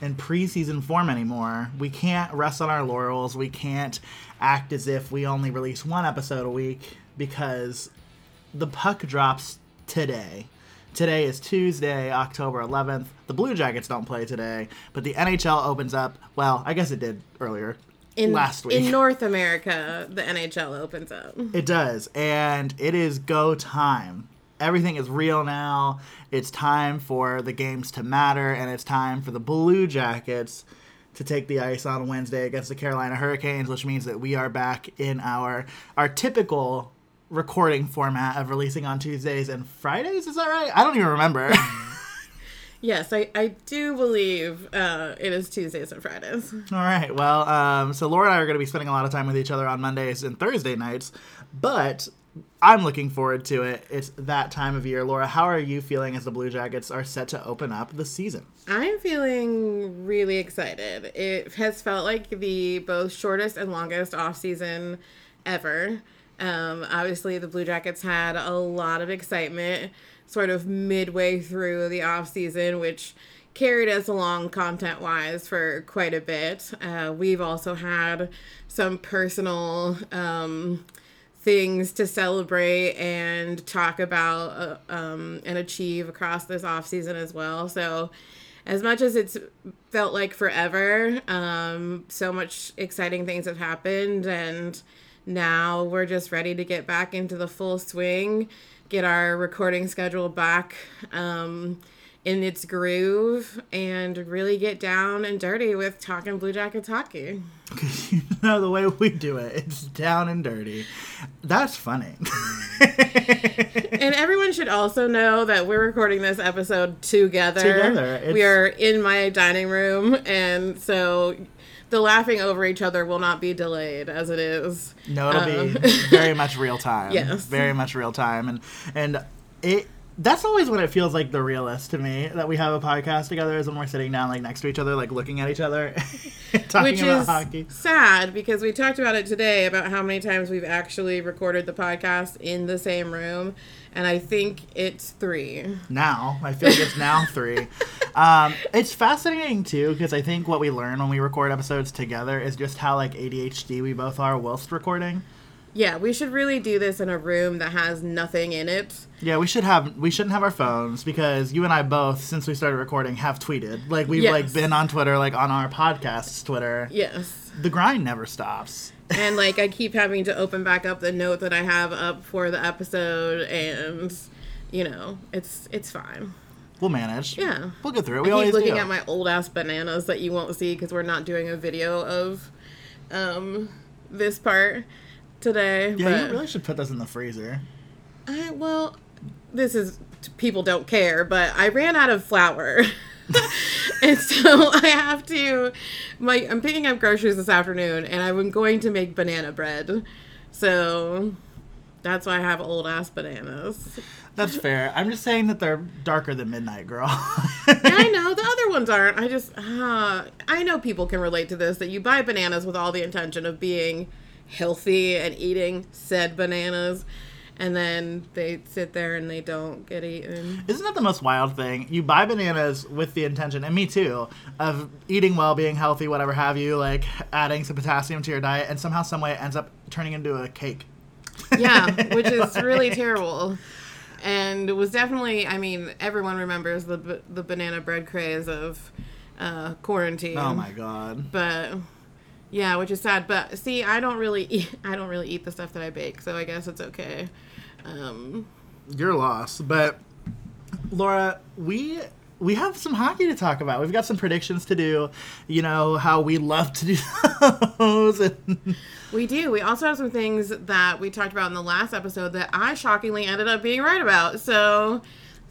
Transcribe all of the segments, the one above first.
in preseason form anymore. We can't rest on our laurels. We can't act as if we only release one episode a week because the puck drops today. Today is Tuesday, October 11th. The Blue Jackets don't play today, but the NHL opens up. Well, I guess it did earlier. In, last week. In North America, the NHL opens up. It does, and it is go time. Everything is real now. It's time for the games to matter, and it's time for the Blue Jackets to take the ice on Wednesday against the Carolina Hurricanes, which means that we are back in our our typical recording format of releasing on Tuesdays and Fridays. Is that right? I don't even remember. Yes, I, I do believe uh, it is Tuesdays and Fridays. All right. Well, um, so Laura and I are going to be spending a lot of time with each other on Mondays and Thursday nights, but I'm looking forward to it. It's that time of year. Laura, how are you feeling as the Blue Jackets are set to open up the season? I'm feeling really excited. It has felt like the both shortest and longest off season ever. Um, obviously, the Blue Jackets had a lot of excitement sort of midway through the off season, which carried us along content wise for quite a bit. Uh, we've also had some personal um, things to celebrate and talk about uh, um, and achieve across this off season as well. So, as much as it's felt like forever, um, so much exciting things have happened, and now we're just ready to get back into the full swing get our recording schedule back um, in its groove and really get down and dirty with talking Blue Jackets hockey. Because you know the way we do it, it's down and dirty. That's funny. and everyone should also know that we're recording this episode together. Together. We are in my dining room, and so the laughing over each other will not be delayed as it is. No, it'll um, be very much real time. Yes, very much real time, and and it. That's always when it feels like the realest to me that we have a podcast together is when we're sitting down like next to each other, like looking at each other, talking Which about is hockey. Sad because we talked about it today about how many times we've actually recorded the podcast in the same room, and I think it's three. Now, I feel like it's now three. Um, it's fascinating too because I think what we learn when we record episodes together is just how like ADHD we both are whilst recording. Yeah, we should really do this in a room that has nothing in it. Yeah, we should have we shouldn't have our phones because you and I both, since we started recording, have tweeted. Like we've yes. like been on Twitter, like on our podcast's Twitter. Yes. The grind never stops and like I keep having to open back up the note that I have up for the episode, and you know, it's it's fine. We'll manage. Yeah, we'll get through it. We I always keep looking do. at my old ass bananas that you won't see because we're not doing a video of um this part today. Yeah, you really should put this in the freezer. I well, this is people don't care, but I ran out of flour. and so I have to my I'm picking up groceries this afternoon and I'm going to make banana bread. So that's why I have old ass bananas. That's fair. I'm just saying that they're darker than midnight, girl. yeah, I know the other ones aren't. I just uh, I know people can relate to this that you buy bananas with all the intention of being healthy and eating said bananas and then they sit there and they don't get eaten. Isn't that the most wild thing? You buy bananas with the intention, and me too, of eating well, being healthy, whatever have you, like adding some potassium to your diet, and somehow, some way, it ends up turning into a cake. Yeah, which is really terrible. And it was definitely, I mean, everyone remembers the the banana bread craze of uh, quarantine. Oh my god! But yeah, which is sad. But see, I don't really eat. I don't really eat the stuff that I bake, so I guess it's okay. Um, Your loss, but Laura, we we have some hockey to talk about. We've got some predictions to do. You know how we love to do those. And... We do. We also have some things that we talked about in the last episode that I shockingly ended up being right about. So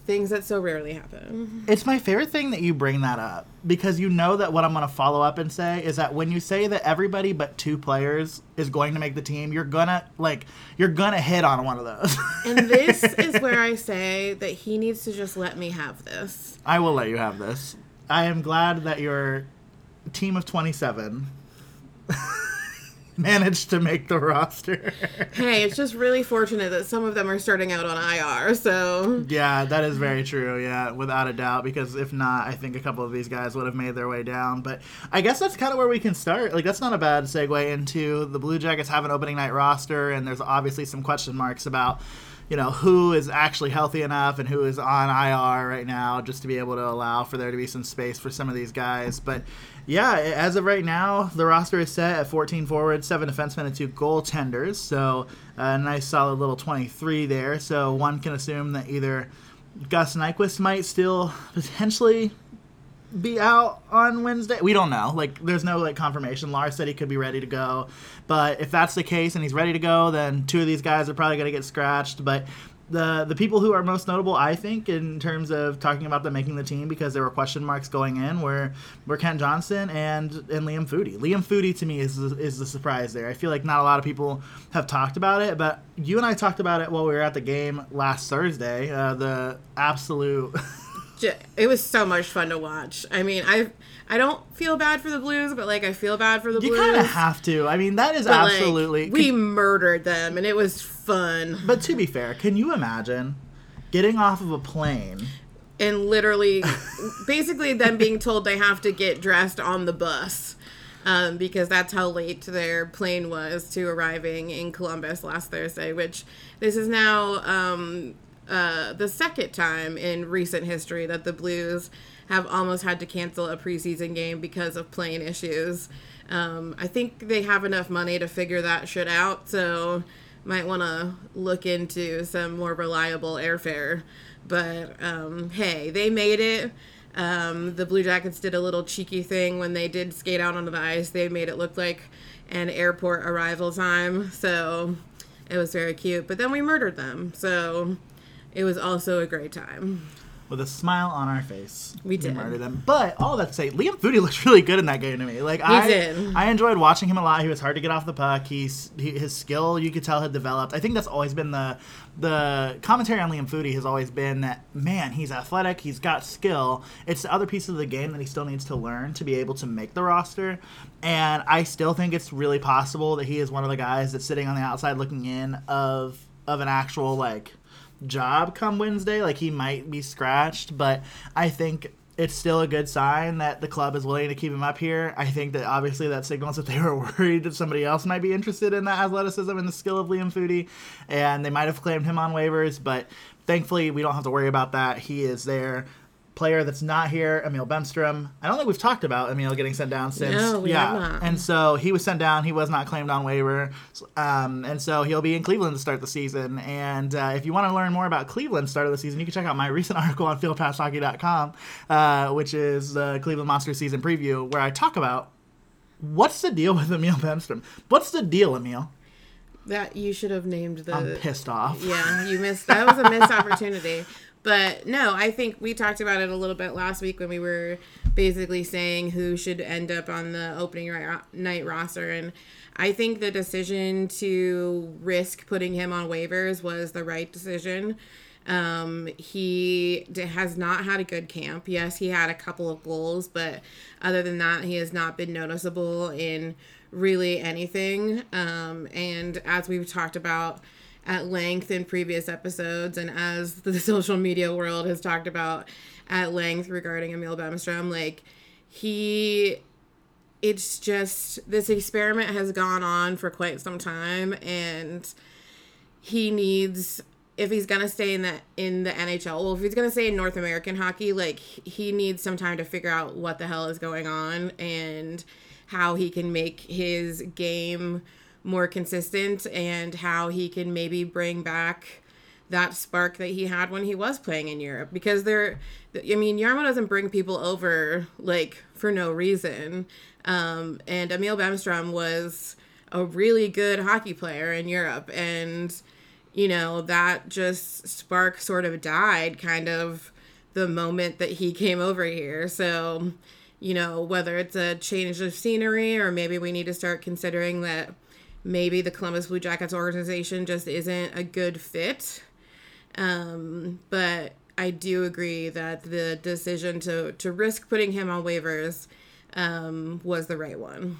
things that so rarely happen. It's my favorite thing that you bring that up because you know that what I'm going to follow up and say is that when you say that everybody but two players is going to make the team, you're gonna like you're gonna hit on one of those. and this is where I say that he needs to just let me have this. I will let you have this. I am glad that your team of 27 managed to make the roster. hey, it's just really fortunate that some of them are starting out on IR. So yeah, that is very true. Yeah, without a doubt. Because if not, I think a couple of these guys would have made their way down. But I guess that's kind of where we can start. Like that's not a bad segue into the Blue Jackets have an opening night roster, and there's obviously some question marks about you know who is actually healthy enough and who is on IR right now, just to be able to allow for there to be some space for some of these guys. But yeah, as of right now, the roster is set at 14 forwards, seven defensemen, and two goaltenders. So uh, a nice solid little 23 there. So one can assume that either Gus Nyquist might still potentially be out on Wednesday. We don't know. Like, there's no like confirmation. Lars said he could be ready to go, but if that's the case and he's ready to go, then two of these guys are probably going to get scratched. But the the people who are most notable, I think, in terms of talking about them making the team because there were question marks going in, were were Kent Johnson and and Liam Foudy. Liam Foudy to me is is the surprise there. I feel like not a lot of people have talked about it, but you and I talked about it while we were at the game last Thursday. Uh, the absolute. it was so much fun to watch. I mean, I I don't feel bad for the Blues, but like I feel bad for the you Blues. You kind of have to. I mean, that is but, absolutely. Like, we murdered them, and it was fun. But to be fair, can you imagine getting off of a plane? And literally, basically, them being told they have to get dressed on the bus. Um, because that's how late their plane was to arriving in Columbus last Thursday, which this is now um, uh, the second time in recent history that the Blues have almost had to cancel a preseason game because of plane issues. Um, I think they have enough money to figure that shit out, so might want to look into some more reliable airfare. But um, hey, they made it. Um, the Blue Jackets did a little cheeky thing when they did skate out onto the ice. They made it look like an airport arrival time, so it was very cute. But then we murdered them, so it was also a great time. With a smile on our face, we did murder them. But all that to say, Liam Foudy looked really good in that game to me. Like he I, did. I enjoyed watching him a lot. He was hard to get off the puck. He's he, his skill, you could tell, had developed. I think that's always been the the commentary on Liam Foudy has always been that man, he's athletic, he's got skill. It's the other pieces of the game that he still needs to learn to be able to make the roster. And I still think it's really possible that he is one of the guys that's sitting on the outside looking in of of an actual like job come Wednesday. Like he might be scratched, but I think it's still a good sign that the club is willing to keep him up here. I think that obviously that signals that they were worried that somebody else might be interested in that athleticism and the skill of Liam Foudy, and they might have claimed him on waivers, but thankfully we don't have to worry about that. He is there player that's not here, Emil Bemstrom. I don't think we've talked about Emil getting sent down since. No, we yeah, not. and so he was sent down. He was not claimed on waiver, um, and so he'll be in Cleveland to start the season. And uh, if you want to learn more about Cleveland start of the season, you can check out my recent article on FieldPassHockey.com, uh, which is the Cleveland Monster season preview, where I talk about what's the deal with Emil Bemstrom. What's the deal, Emil? That you should have named the. I'm pissed off. Yeah, you missed. That was a missed opportunity. But no, I think we talked about it a little bit last week when we were basically saying who should end up on the opening night roster. And I think the decision to risk putting him on waivers was the right decision. Um, he has not had a good camp. Yes, he had a couple of goals, but other than that, he has not been noticeable in really anything. Um, and as we've talked about, at length in previous episodes, and as the social media world has talked about at length regarding Emil Bemstrom, like he, it's just this experiment has gone on for quite some time, and he needs if he's gonna stay in the in the NHL, well, if he's gonna stay in North American hockey, like he needs some time to figure out what the hell is going on and how he can make his game more consistent and how he can maybe bring back that spark that he had when he was playing in Europe. Because there I mean Jarmo doesn't bring people over like for no reason. Um, and Emil Bemstrom was a really good hockey player in Europe. And you know, that just spark sort of died kind of the moment that he came over here. So, you know, whether it's a change of scenery or maybe we need to start considering that maybe the Columbus Blue Jackets organization just isn't a good fit. Um, but I do agree that the decision to to risk putting him on waivers um, was the right one.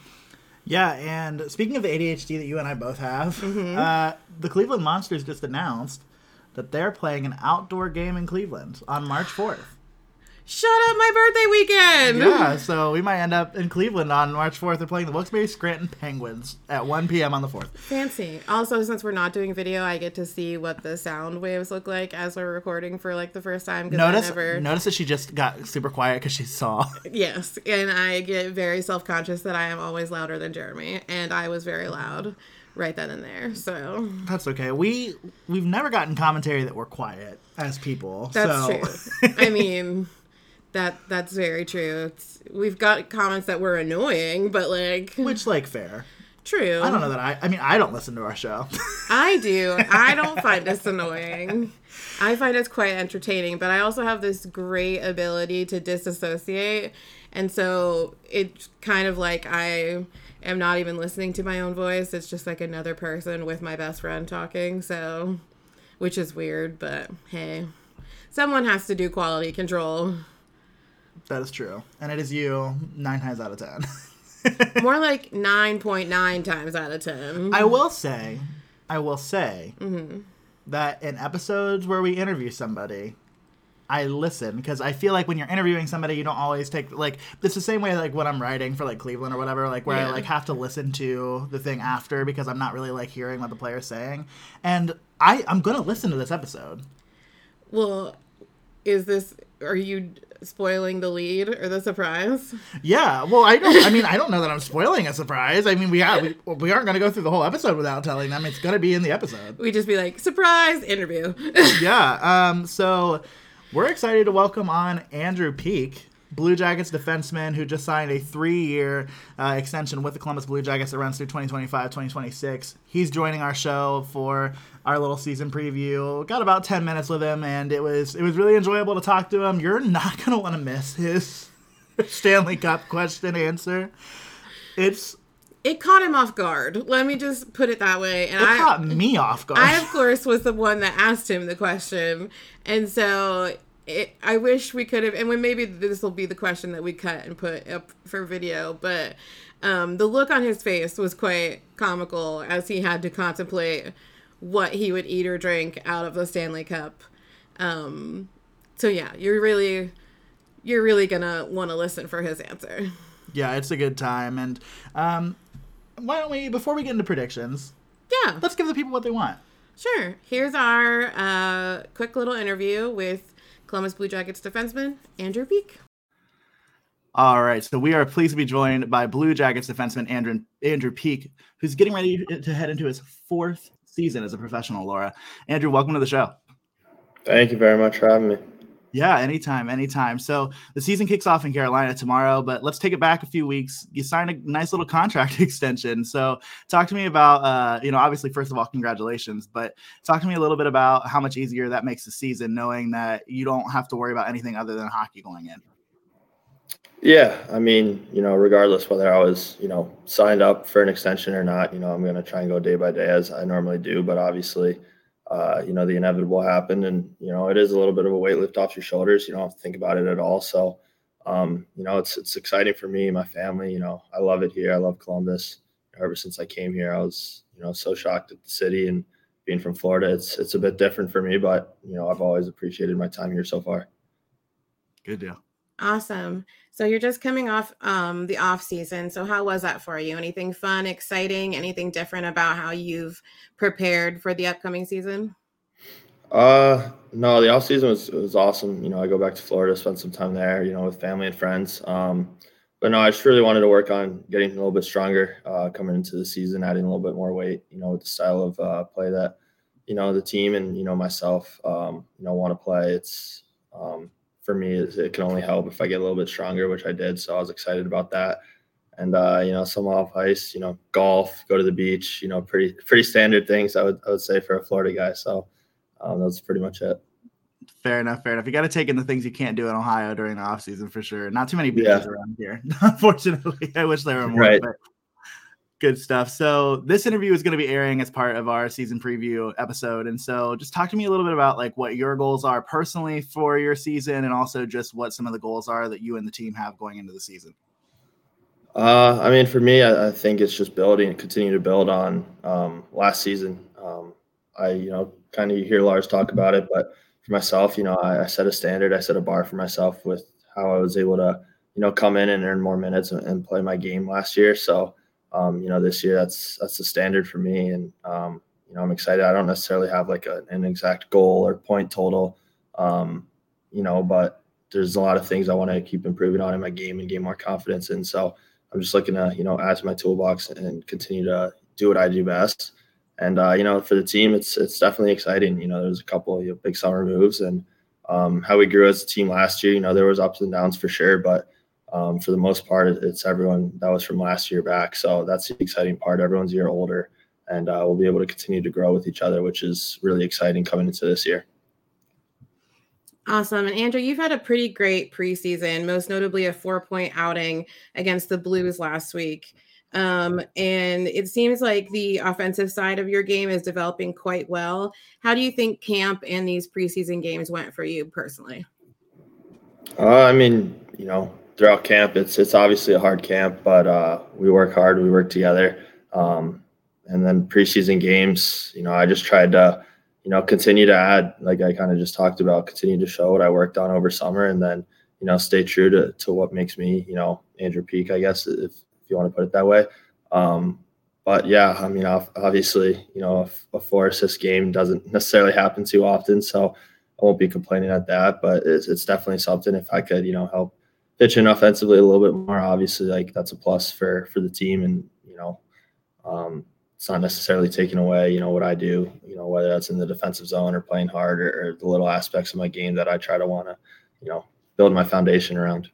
Yeah, and speaking of the ADHD that you and I both have, mm-hmm. uh, the Cleveland Monsters just announced that they're playing an outdoor game in Cleveland on March 4th. Shut up, my birthday weekend! Yeah, so we might end up in Cleveland on March 4th. They're playing the Wilkes-Barre Scranton Penguins at 1 p.m. on the 4th. Fancy. Also, since we're not doing video, I get to see what the sound waves look like as we're recording for like the first time. Notice, never... notice that she just got super quiet because she saw. Yes, and I get very self-conscious that I am always louder than Jeremy, and I was very loud right then and there. So that's okay. We we've never gotten commentary that we're quiet as people. That's so. true. I mean, that that's very true. It's, we've got comments that were annoying, but like which like fair. True. I don't know that I. I mean, I don't listen to our show. I do. I don't find us annoying. I find us quite entertaining, but I also have this great ability to disassociate, and so it's kind of like I am not even listening to my own voice. It's just like another person with my best friend talking. So, which is weird, but hey, someone has to do quality control. That is true. And it is you nine times out of ten. More like 9.9 times out of 10. I will say, I will say mm-hmm. that in episodes where we interview somebody, I listen because I feel like when you're interviewing somebody, you don't always take like it's the same way like when I'm writing for like Cleveland or whatever, like where yeah. I like have to listen to the thing after because I'm not really like hearing what the player's saying, and I I'm gonna listen to this episode. Well, is this are you spoiling the lead or the surprise? Yeah, well, I don't. I mean, I don't know that I'm spoiling a surprise. I mean, we have, we, we aren't going to go through the whole episode without telling them. It's going to be in the episode. We just be like, surprise interview. yeah. Um. So we're excited to welcome on Andrew Peeke. Blue Jackets defenseman who just signed a three year uh, extension with the Columbus Blue Jackets that runs through 2025 2026. He's joining our show for our little season preview. Got about 10 minutes with him, and it was it was really enjoyable to talk to him. You're not gonna want to miss his Stanley Cup question answer. It's it caught him off guard. Let me just put it that way. And it I, caught me off guard. I, of course, was the one that asked him the question, and so it, I wish we could have. And when maybe this will be the question that we cut and put up for video, but um, the look on his face was quite comical as he had to contemplate what he would eat or drink out of the Stanley Cup. Um, so yeah, you're really you're really gonna want to listen for his answer. Yeah, it's a good time, and um, why don't we before we get into predictions? Yeah, let's give the people what they want. Sure. Here's our uh, quick little interview with Columbus Blue Jackets defenseman Andrew Peeke. All right, so we are pleased to be joined by Blue Jackets defenseman Andrew Andrew Peeke, who's getting ready to head into his fourth season as a professional, Laura. Andrew, welcome to the show. Thank you very much for having me. Yeah, anytime, anytime. So the season kicks off in Carolina tomorrow, but let's take it back a few weeks. You signed a nice little contract extension. So talk to me about, uh, you know, obviously, first of all, congratulations, but talk to me a little bit about how much easier that makes the season, knowing that you don't have to worry about anything other than hockey going in. Yeah, I mean, you know, regardless whether I was, you know, signed up for an extension or not, you know, I'm going to try and go day by day as I normally do. But obviously, uh, you know, the inevitable happened, and you know, it is a little bit of a weight lift off your shoulders. You don't have to think about it at all. So, um, you know, it's it's exciting for me, my family. You know, I love it here. I love Columbus. Ever since I came here, I was, you know, so shocked at the city and being from Florida. It's it's a bit different for me, but you know, I've always appreciated my time here so far. Good deal. Awesome. So you're just coming off um, the off season. So how was that for you? Anything fun, exciting, anything different about how you've prepared for the upcoming season? Uh, no, the off season was was awesome. You know, I go back to Florida, spend some time there. You know, with family and friends. Um, but no, I just really wanted to work on getting a little bit stronger uh, coming into the season, adding a little bit more weight. You know, with the style of uh, play that you know the team and you know myself um, you know want to play. It's um, for me is it can only help if I get a little bit stronger, which I did. So I was excited about that. and uh, you know some off ice, you know golf, go to the beach, you know pretty pretty standard things I would I would say for a Florida guy. So um, that's pretty much it. Fair enough, fair enough. You got to take in the things you can't do in Ohio during the off season for sure. Not too many beaches yeah. around here, unfortunately. I wish there were more. Right. Good stuff. So this interview is going to be airing as part of our season preview episode, and so just talk to me a little bit about like what your goals are personally for your season, and also just what some of the goals are that you and the team have going into the season. Uh, I mean, for me, I, I, think it's just building, and continue to build on um, last season. Um, I, you know, kind of hear Lars talk about it, but for myself, you know, I, I, set a standard, I set a bar for myself with how I was able to, you know, come in and earn more minutes and, and play my game last year. So um, you know, this year that's that's the standard for me, and um, you know, I'm excited. I don't necessarily have like a, an exact goal or point total, um, you know, but there's a lot of things I want to keep improving on in my game and gain more confidence in. So I'm just looking to, you know, add to my toolbox and continue to do what I do best. And uh, you know, for the team, it's it's definitely exciting. You know, there's a couple you know, big summer moves and um, how we grew as a team last year. You know, there was ups and downs for sure, but um, for the most part, it's everyone that was from last year back. So that's the exciting part. Everyone's a year older, and uh, we'll be able to continue to grow with each other, which is really exciting coming into this year. Awesome. And Andrew, you've had a pretty great preseason, most notably a four point outing against the Blues last week. Um, and it seems like the offensive side of your game is developing quite well. How do you think camp and these preseason games went for you personally? Uh, I mean, you know, throughout camp. It's it's obviously a hard camp, but uh, we work hard. We work together. Um, and then preseason games, you know, I just tried to, you know, continue to add, like I kind of just talked about, continue to show what I worked on over summer, and then you know, stay true to to what makes me, you know, Andrew Peeke, I guess, if if you want to put it that way. Um, but yeah, I mean, obviously, you know, a, four assist game doesn't necessarily happen too often, so I won't be complaining at that. But it's, it's definitely something if I could, you know, help pitching offensively a little bit more, obviously, like that's a plus for for the team, and you know, um, it's not necessarily taking away, you know, what I do, you know, whether that's in the defensive zone or playing hard or, or the little aspects of my game that I try to want to, you know, build my foundation around.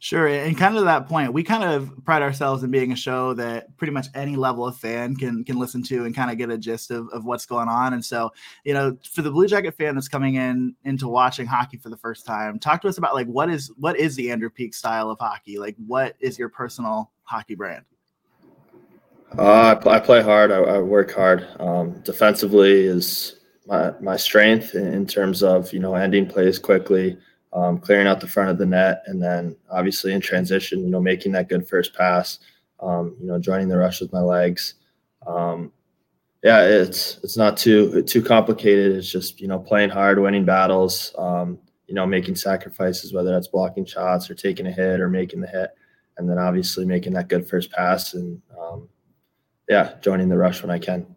Sure. And kind of that point, we kind of pride ourselves in being a show that pretty much any level of fan can can listen to and kind of get a gist of, of what's going on. And so, you know, for the Blue Jacket fan that's coming in into watching hockey for the first time, talk to us about like what is what is the Andrew Peeke style of hockey? Like what is your personal hockey brand? Uh, I, I play hard. I, I work hard. Um, defensively is my, my strength in terms of, you know, ending plays quickly, um, clearing out the front of the net, and then obviously in transition, you know, making that good first pass, um, you know, joining the rush with my legs. Um, yeah, it's it's not too too complicated. It's just you know playing hard, winning battles, um, you know, making sacrifices, whether that's blocking shots or taking a hit or making the hit, and then obviously making that good first pass and um, yeah, joining the rush when I can.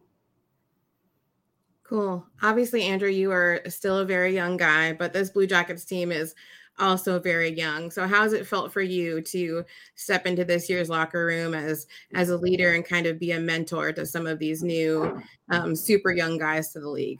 Cool. Obviously, Andrew, you are still a very young guy, but this Blue Jackets team is also very young. So how's it felt for you to step into this year's locker room as as a leader and kind of be a mentor to some of these new um, super young guys to the league?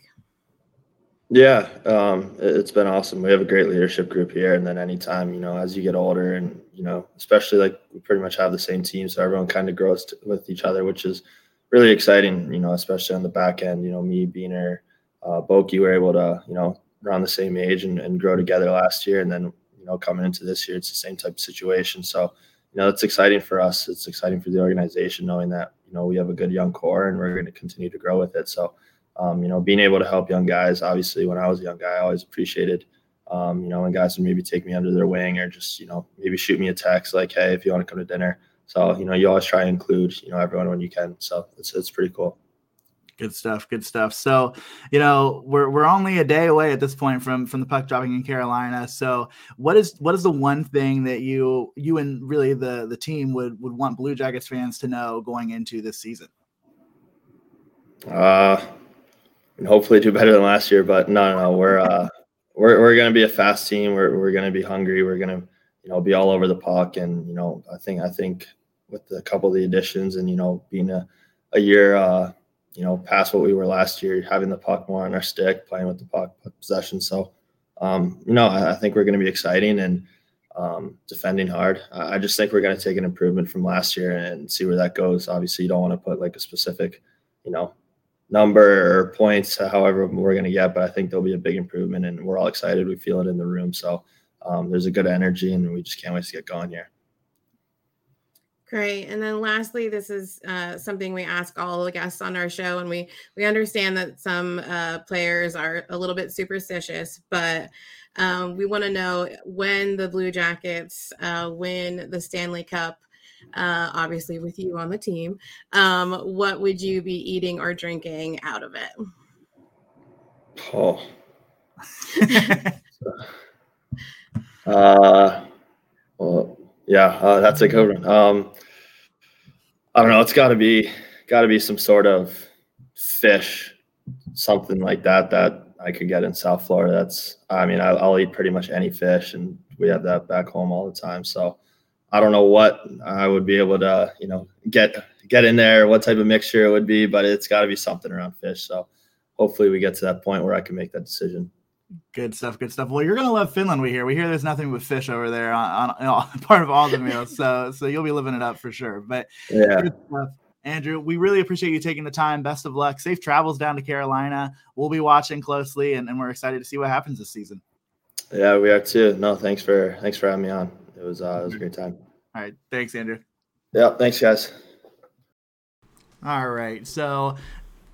Yeah, um, it's been awesome. We have a great leadership group here, and then anytime you know, as you get older, and you know, especially like we pretty much have the same team, so everyone kind of grows to, with each other, which is really exciting, you know, especially on the back end. You know, me, Beener, uh, Boki were able to, you know, around the same age and, and grow together last year. And then, you know, coming into this year, it's the same type of situation. So, you know, it's exciting for us. It's exciting for the organization knowing that, you know, we have a good young core and we're going to continue to grow with it. So, um, you know, being able to help young guys, obviously, when I was a young guy, I always appreciated, um, you know, when guys would maybe take me under their wing or just, you know, maybe shoot me a text like, hey, if you want to come to dinner, so, you know, you always try to include, you know, everyone when you can. So it's, it's pretty cool. Good stuff. Good stuff. So, you know, we're, we're only a day away at this point from from the puck dropping in Carolina. So, what is what is the one thing that you you and really the the team would would want Blue Jackets fans to know going into this season? Uh, and hopefully do better than last year. But no, no, we're uh, we're we're gonna be a fast team. We're we're gonna be hungry. We're gonna you know be all over the puck. And you know, I think I think with a couple of the additions and you know being a, a year uh, you know past what we were last year, having the puck more on our stick, playing with the puck possession. So um, you know I, I think we're going to be exciting and um, defending hard. I just think we're going to take an improvement from last year and see where that goes. Obviously, you don't want to put like a specific, you know, number or points, however we're going to get, but I think there'll be a big improvement, and we're all excited. We feel it in the room, so um, there's a good energy, and we just can't wait to get going here. Great. And then lastly, this is uh, something we ask all the guests on our show, and we we understand that some uh, players are a little bit superstitious, but um, we want to know when the Blue Jackets uh, win the Stanley Cup. Uh, obviously, with you on the team, um, what would you be eating or drinking out of it? Oh. uh, well, yeah, uh, that's a good one. Um, I don't know. It's got to be got to be some sort of fish, something like that that I could get in South Florida. That's I mean, I, will eat pretty much any fish, and we have that back home all the time. So I don't know what I would be able to you know get get in there, what type of mixture it would be, but it's got to be something around fish. So hopefully we get to that point where I can make that decision. Good stuff. Good stuff. Well, you're gonna love Finland. We hear. We hear there's nothing but fish over there on, on, on part of all the meals. So so you'll be living it up for sure. But yeah. Andrew, we really appreciate you taking the time. Best of luck. Safe travels down to Carolina. We'll be watching closely, and, and we're excited to see what happens this season. Yeah, we are too. No, thanks for thanks for having me on. It was uh, it was a great time. All right, thanks, Andrew. Yeah, thanks, guys. All right, so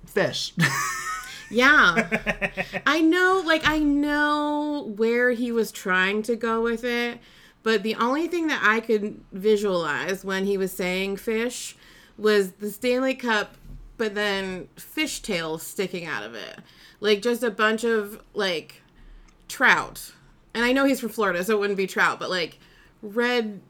fish. Yeah. I know, like, I know where he was trying to go with it, but the only thing that I could visualize when he was saying fish was the Stanley Cup, but then fish tails sticking out of it. Like, just a bunch of, like, trout. And I know he's from Florida, so it wouldn't be trout, but, like, red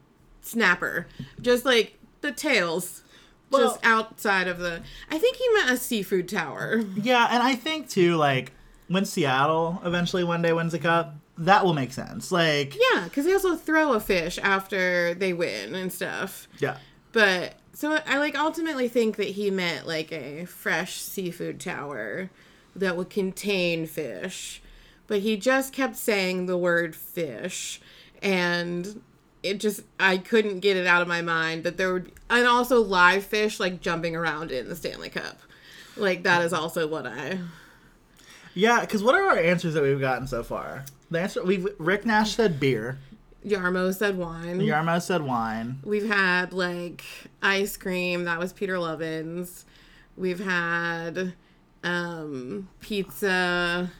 snapper. Just, like, the tails well, just outside of the. I think he meant a seafood tower. Yeah, and I think too, like when Seattle eventually one day wins a cup, that will make sense. Like yeah, because they also throw a fish after they win and stuff. Yeah, but so I like ultimately think that he meant like a fresh seafood tower that would contain fish, but he just kept saying the word fish and it just I couldn't get it out of my mind that there would and also live fish like jumping around in the Stanley Cup. Like that is also what I Yeah, because what are our answers that we've gotten so far? The answer we've Rick Nash said beer. Jarmo said wine. Jarmo said wine. We've had like ice cream, that was Peter Lovins. We've had um pizza.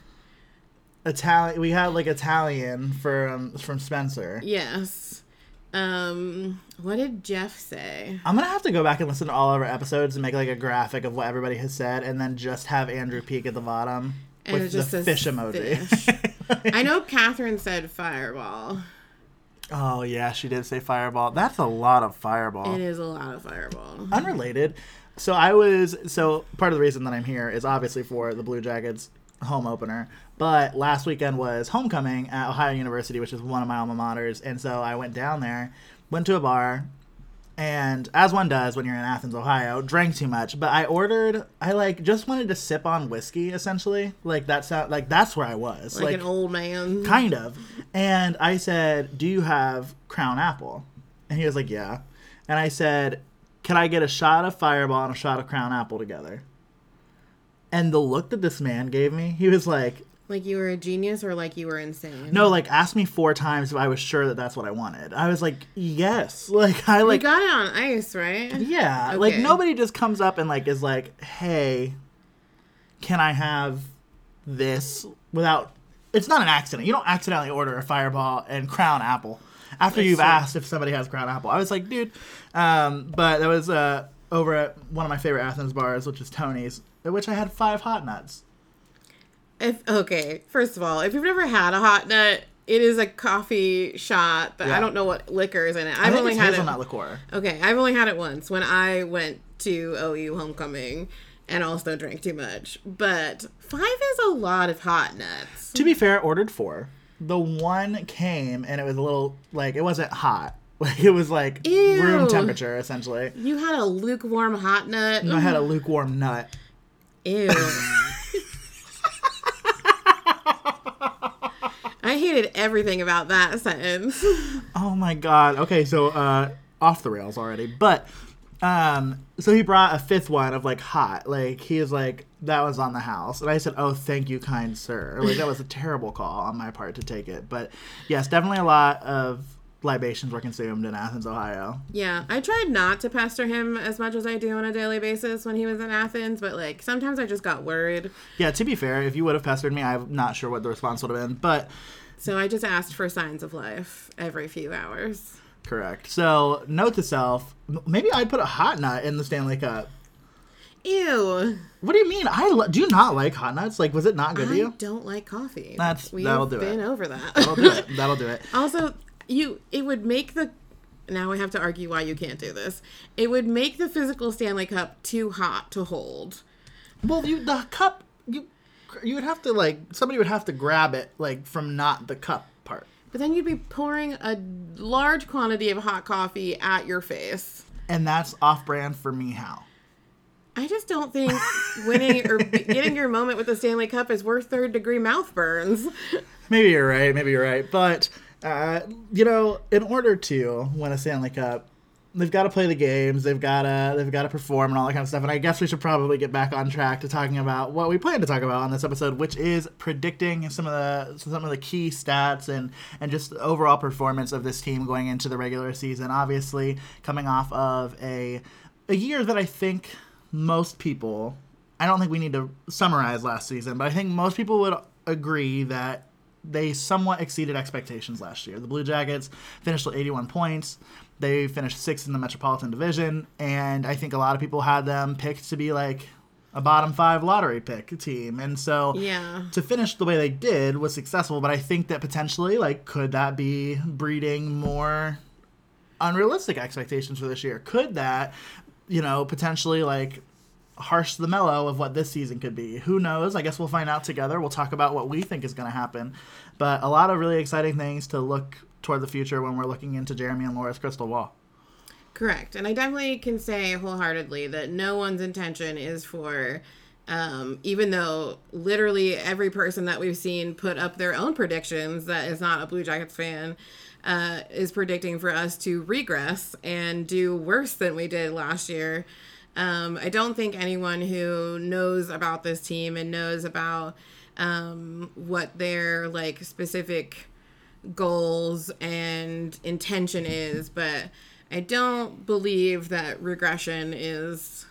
Italian we had like Italian from from Spencer. Yes. Um, what did Jeff say? I'm gonna have to go back and listen to all of our episodes and make like a graphic of what everybody has said, and then just have Andrew Peeke at the bottom and with the fish emoji. Fish. I know Catherine said fireball. Oh yeah, she did say fireball. That's a lot of fireball. It is a lot of fireball. Unrelated. So I was so part of the reason that I'm here is obviously for the Blue Jackets home opener. But last weekend was homecoming at Ohio University, which is one of my alma maters, and so I went down there, went to a bar, and as one does when you're in Athens, Ohio, drank too much. But I ordered, I like just wanted to sip on whiskey, essentially. Like that's how, like that's where I was, like, like an old man, kind of. And I said, "Do you have Crown Apple?" And he was like, "Yeah." And I said, "Can I get a shot of Fireball and a shot of Crown Apple together?" And the look that this man gave me, he was like, like you were a genius or like you were insane? No, like asked me four times if I was sure that that's what I wanted. I was like, yes. Like I like You got it on ice, right? Yeah. Okay. Like nobody just comes up and like is like, "Hey, can I have this?" without It's not an accident. You don't accidentally order a Fireball and Crown Apple after you've true. asked if somebody has Crown Apple. I was like, "Dude." Um, but that was uh over at one of my favorite Athens bars, which is Tony's, at which I had five hot nuts. If okay, first of all, if you've never had a hot nut, it is a coffee shot, but yeah. I don't know what liquor is in it. I've only had hazelnut it. liqueur. Okay, I've only had it once when I went to OU homecoming and also drank too much. But five is a lot of hot nuts. To be fair, I ordered four. The one came and it was a little like it wasn't hot. Like it was like Ew. room temperature essentially. You had a lukewarm hot nut. No, I had a mm-hmm. lukewarm nut. Ew. hated everything about that sentence. Oh my god. Okay, so uh off the rails already. But um so he brought a fifth one of like hot. Like he is like that was on the house. And I said, "Oh, thank you, kind sir." Like that was a terrible call on my part to take it. But yes, definitely a lot of libations were consumed in Athens, Ohio. Yeah, I tried not to pester him as much as I do on a daily basis when he was in Athens, but like sometimes I just got worried. Yeah, to be fair, if you would have pestered me, I'm not sure what the response would have been, but So I just asked for signs of life every few hours. correct. So, note to self, maybe I'd put a hot nut in the Stanley Cup. Ew. What do you mean? I lo- do you not like hot nuts? Like, was it not good to you? I don't like coffee. That's- We've that'll do it. been over that. That'll do it. That'll do it. Also, you it would make the now I have to argue why you can't do this. It would make the physical Stanley Cup too hot to hold. Well, you the cup you you would have to like somebody would have to grab it like from not the cup part. But then you'd be pouring a large quantity of hot coffee at your face. And that's off brand for me how. I just don't think winning or getting your moment with the Stanley Cup is worth third degree mouth burns. Maybe you're right, maybe you're right. But uh, you know, in order to win a Stanley Cup, they've got to play the games, they've got to they've got to perform and all that kind of stuff. And I guess we should probably get back on track to talking about what we plan to talk about on this episode, which is predicting some of the some of the key stats and and just overall performance of this team going into the regular season. Obviously, coming off of a a year that I think most people I don't think we need to summarize last season, but I think most people would agree that they somewhat exceeded expectations last year. The Blue Jackets finished with 81 points. They finished sixth in the Metropolitan Division, and I think a lot of people had them picked to be like a bottom five lottery pick team. And so Yeah. to finish the way they did was successful, but I think that potentially, like, could that be breeding more unrealistic expectations for this year? Could that, you know, potentially like harsh the mellow of what this season could be? Who knows? I guess we'll find out together. We'll talk about what we think is going to happen. But a lot of really exciting things to look toward the future when we're looking into Jeremy and Laura's crystal ball. Correct. And I definitely can say wholeheartedly that no one's intention is for, um, even though literally every person that we've seen put up their own predictions that is not a Blue Jackets fan uh, is predicting for us to regress and do worse than we did last year. Um, I don't think anyone who knows about this team and knows about um, what their like specific goals and intention is, but I don't believe that regression is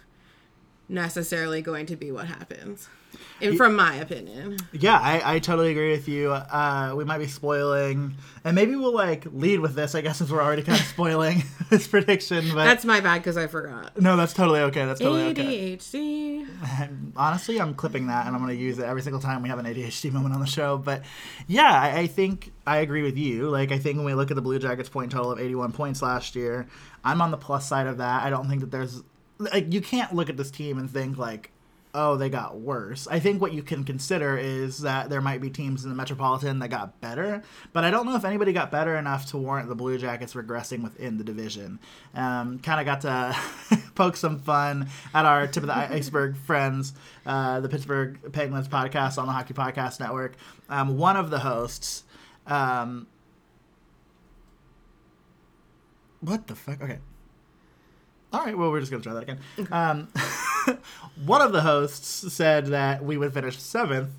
necessarily going to be what happens. And from my opinion. Yeah, I, I totally agree with you. Uh, we might be spoiling, and maybe we'll like lead with this. I guess since we're already kind of spoiling this prediction, but That's my bad because I forgot. no, that's totally okay. That's totally okay. ADHD. Honestly, I'm clipping that and I'm going to use it every single time we have an ADHD moment on the show. But yeah, I, I think I agree with you. Like, I think when we look at the Blue Jackets point total of 81 points last year, I'm on the plus side of that. I don't think that there's like you can't look at this team and think like oh they got worse. I think what you can consider is that there might be teams in the metropolitan that got better but i don't know if anybody got better enough to warrant the blue jackets regressing within the division. Um, kind of got to poke some fun at our tip of the iceberg friends uh, the pittsburgh penguins podcast on the hockey podcast network. Um, one of the hosts um, what the fuck? Okay all right, well, we're just going to try that again. Um, one of the hosts said that we would finish seventh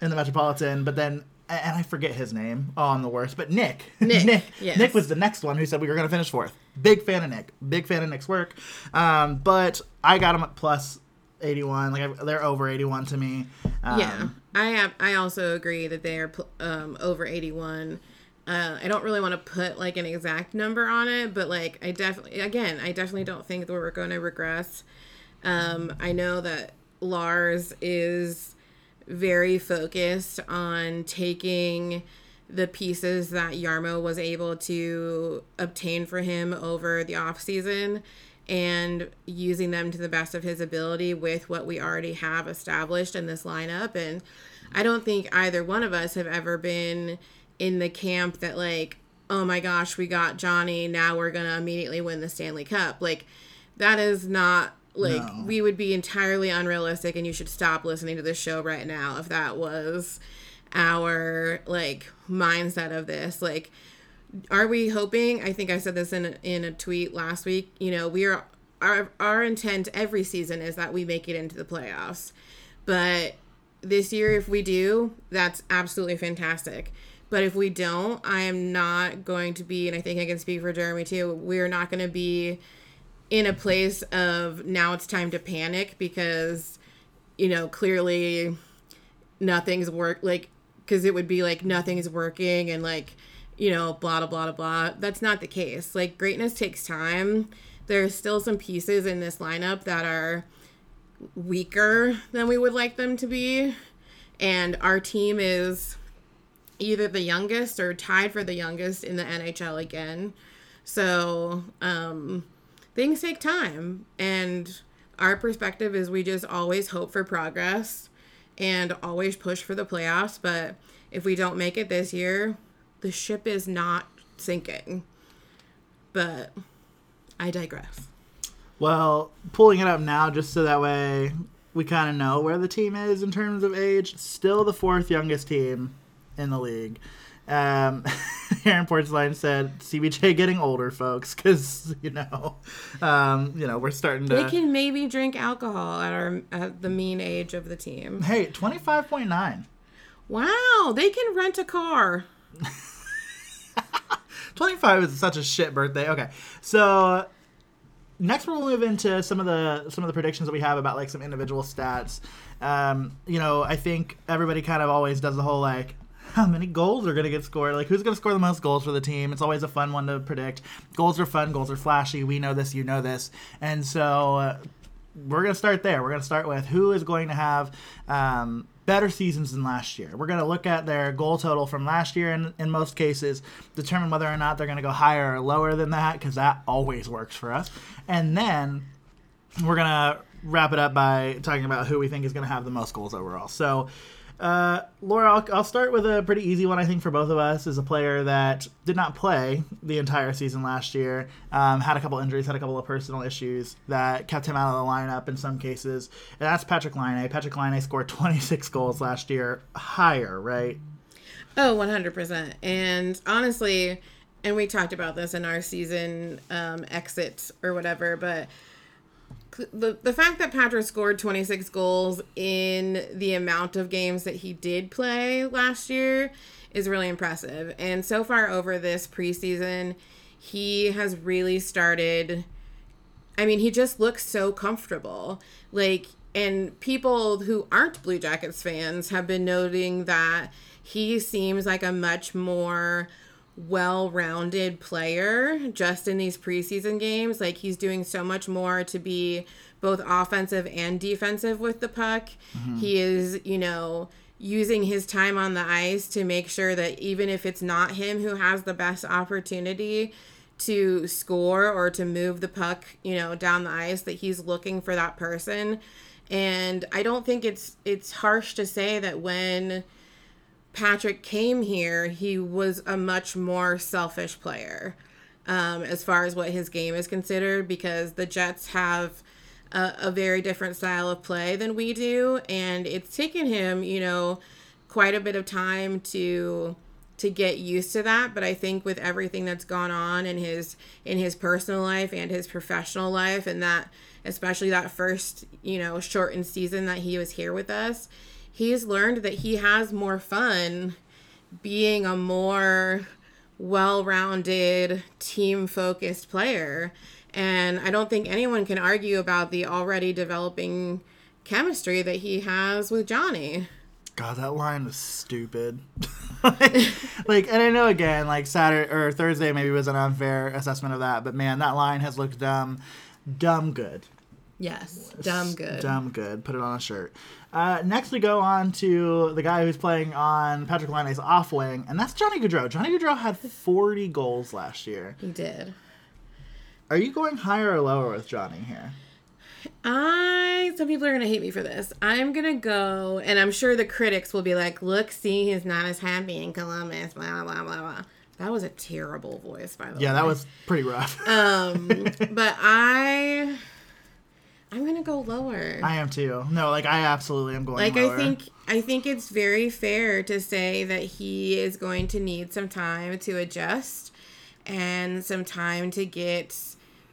in the Metropolitan, but then, and I forget his name. Oh, I'm the worst. But Nick. Nick, Nick, yes. Nick was the next one who said we were going to finish fourth. Big fan of Nick. Big fan of Nick's work. Um, but I got him at plus 81. Like, I, they're over 81 to me. Um, yeah. I have I also agree that they are pl- um, over 81. Uh, I don't really want to put like an exact number on it, but like I definitely, again, I definitely don't think that we're going to regress. Um, I know that Lars is very focused on taking the pieces that Jarmo was able to obtain for him over the off season and using them to the best of his ability with what we already have established in this lineup. And I don't think either one of us have ever been in the camp that like, oh my gosh, we got Johnny, now we're gonna immediately win the Stanley Cup. Like that is not like No. we would be entirely unrealistic and you should stop listening to this show right now if that was our like mindset of this. Like, are we hoping? I think I said this in a, in a tweet last week. You know, we are our our intent every season is that we make it into the playoffs, but this year if we do, that's absolutely fantastic. But if we don't, I am not going to be, and I think I can speak for Jeremy too. We're not going to be in a place of now it's time to panic because you know clearly nothing's work like because it would be like nothing's working and like you know blah blah blah blah. That's not the case. Like greatness takes time. There's still some pieces in this lineup that are weaker than we would like them to be. And our team is either the youngest or tied for the youngest in the NHL again. So um things take time. And our perspective is we just always hope for progress and always push for the playoffs. But if we don't make it this year the ship is not sinking. But i digress. Well, pulling it up now just so that way we kind of know where the team is in terms of age. Still the fourth youngest team in the league. Um, Aaron Portzline said CBJ getting older, folks, because you know, um, you know, we're starting to. they can maybe drink alcohol at our at the mean age of the team Hey, twenty five point nine. wow they can rent a car 25 is such a shit birthday. Okay. So next we'll move into some of the some of the predictions that we have about like some individual stats. Um, you know, I think everybody kind of always does the whole like how many goals are going to get scored? Like who's going to score the most goals for the team? It's always a fun one to predict. Goals are fun, goals are flashy. We know this, you know this. And so uh, we're going to start there. We're going to start with who is going to have um, better seasons than last year. We're going to look at their goal total from last year in, in most cases, determine whether or not they're going to go higher or lower than that, because that always works for us. And then we're going to wrap it up by talking about who we think is going to have the most goals overall. So, uh, Laura, I'll, I'll start with a pretty easy one, I think, for both of us. Is a player that did not play the entire season last year, um, had a couple injuries, had a couple of personal issues that kept him out of the lineup in some cases. And that's Patrick Laine. Patrick Laine scored 26 goals last year, higher, right? Oh, 100%. And honestly, and we talked about this in our season um, exit or whatever, but the, the fact that Patrick scored 26 goals in the amount of games that he did play last year is really impressive. And so far over this preseason, he has really started. I mean, he just looks so comfortable. Like, and people who aren't Blue Jackets fans have been noting that he seems like a much more well rounded player just in these preseason games. Like, he's doing so much more to be both offensive and defensive with the puck. Mm-hmm. He is, you know, using his time on the ice to make sure that even if it's not him who has the best opportunity to score or to move the puck, you know, down the ice that he's looking for that person. And I don't think it's it's harsh to say that when Patrick came here, he was a much more selfish player um, as far as what his game is considered because the Jets have a, a very different style of play than we do, and it's taken him, you know, quite a bit of time to to get used to that but i think with everything that's gone on in his in his personal life and his professional life and that especially that first you know shortened season that he was here with us he's learned that he has more fun being a more well-rounded team-focused player and i don't think anyone can argue about the already developing chemistry that he has with johnny God, that line was stupid. like, and I know again, like Saturday or Thursday maybe was an unfair assessment of that, but man, that line has looked dumb, dumb good. Yes dumb good Dumb good. Put it on a shirt. Uh, next, we go on to the guy who's playing on Patrick Laine's off wing, and that's Johnny Gaudreau. Johnny Gaudreau had 40 goals last year. he did Are you going higher or lower with Johnny here? I some people are gonna hate me for this. I'm gonna go, and I'm sure the critics will be like, "Look, see, he's not as happy in Columbus." Blah blah blah blah. That was a terrible voice, by the way. Yeah, that was pretty rough. Um, but I, I'm gonna go lower. I am too. No, like I absolutely am going. like lower. I think I think it's very fair to say that he is going to need some time to adjust and some time to get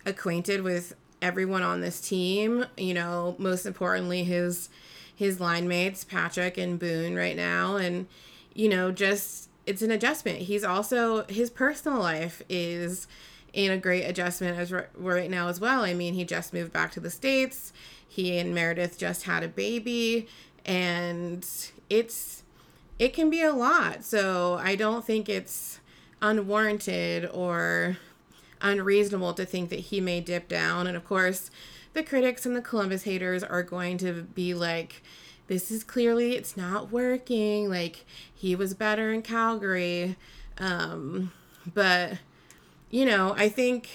acquainted with everyone on this team. You know, most importantly his his line mates, Patrick and Boone right now and you know, just it's an adjustment. He's also his personal life is in a great adjustment as right, right now as well. I mean, he just moved back to the states. He and Meredith just had a baby, and it's it can be a lot. So I don't think it's unwarranted or unreasonable to think that he may dip down. And of course, the critics and the Columbus haters are going to be like, this is clearly it's not working. Like he was better in Calgary. Um, but you know, I think,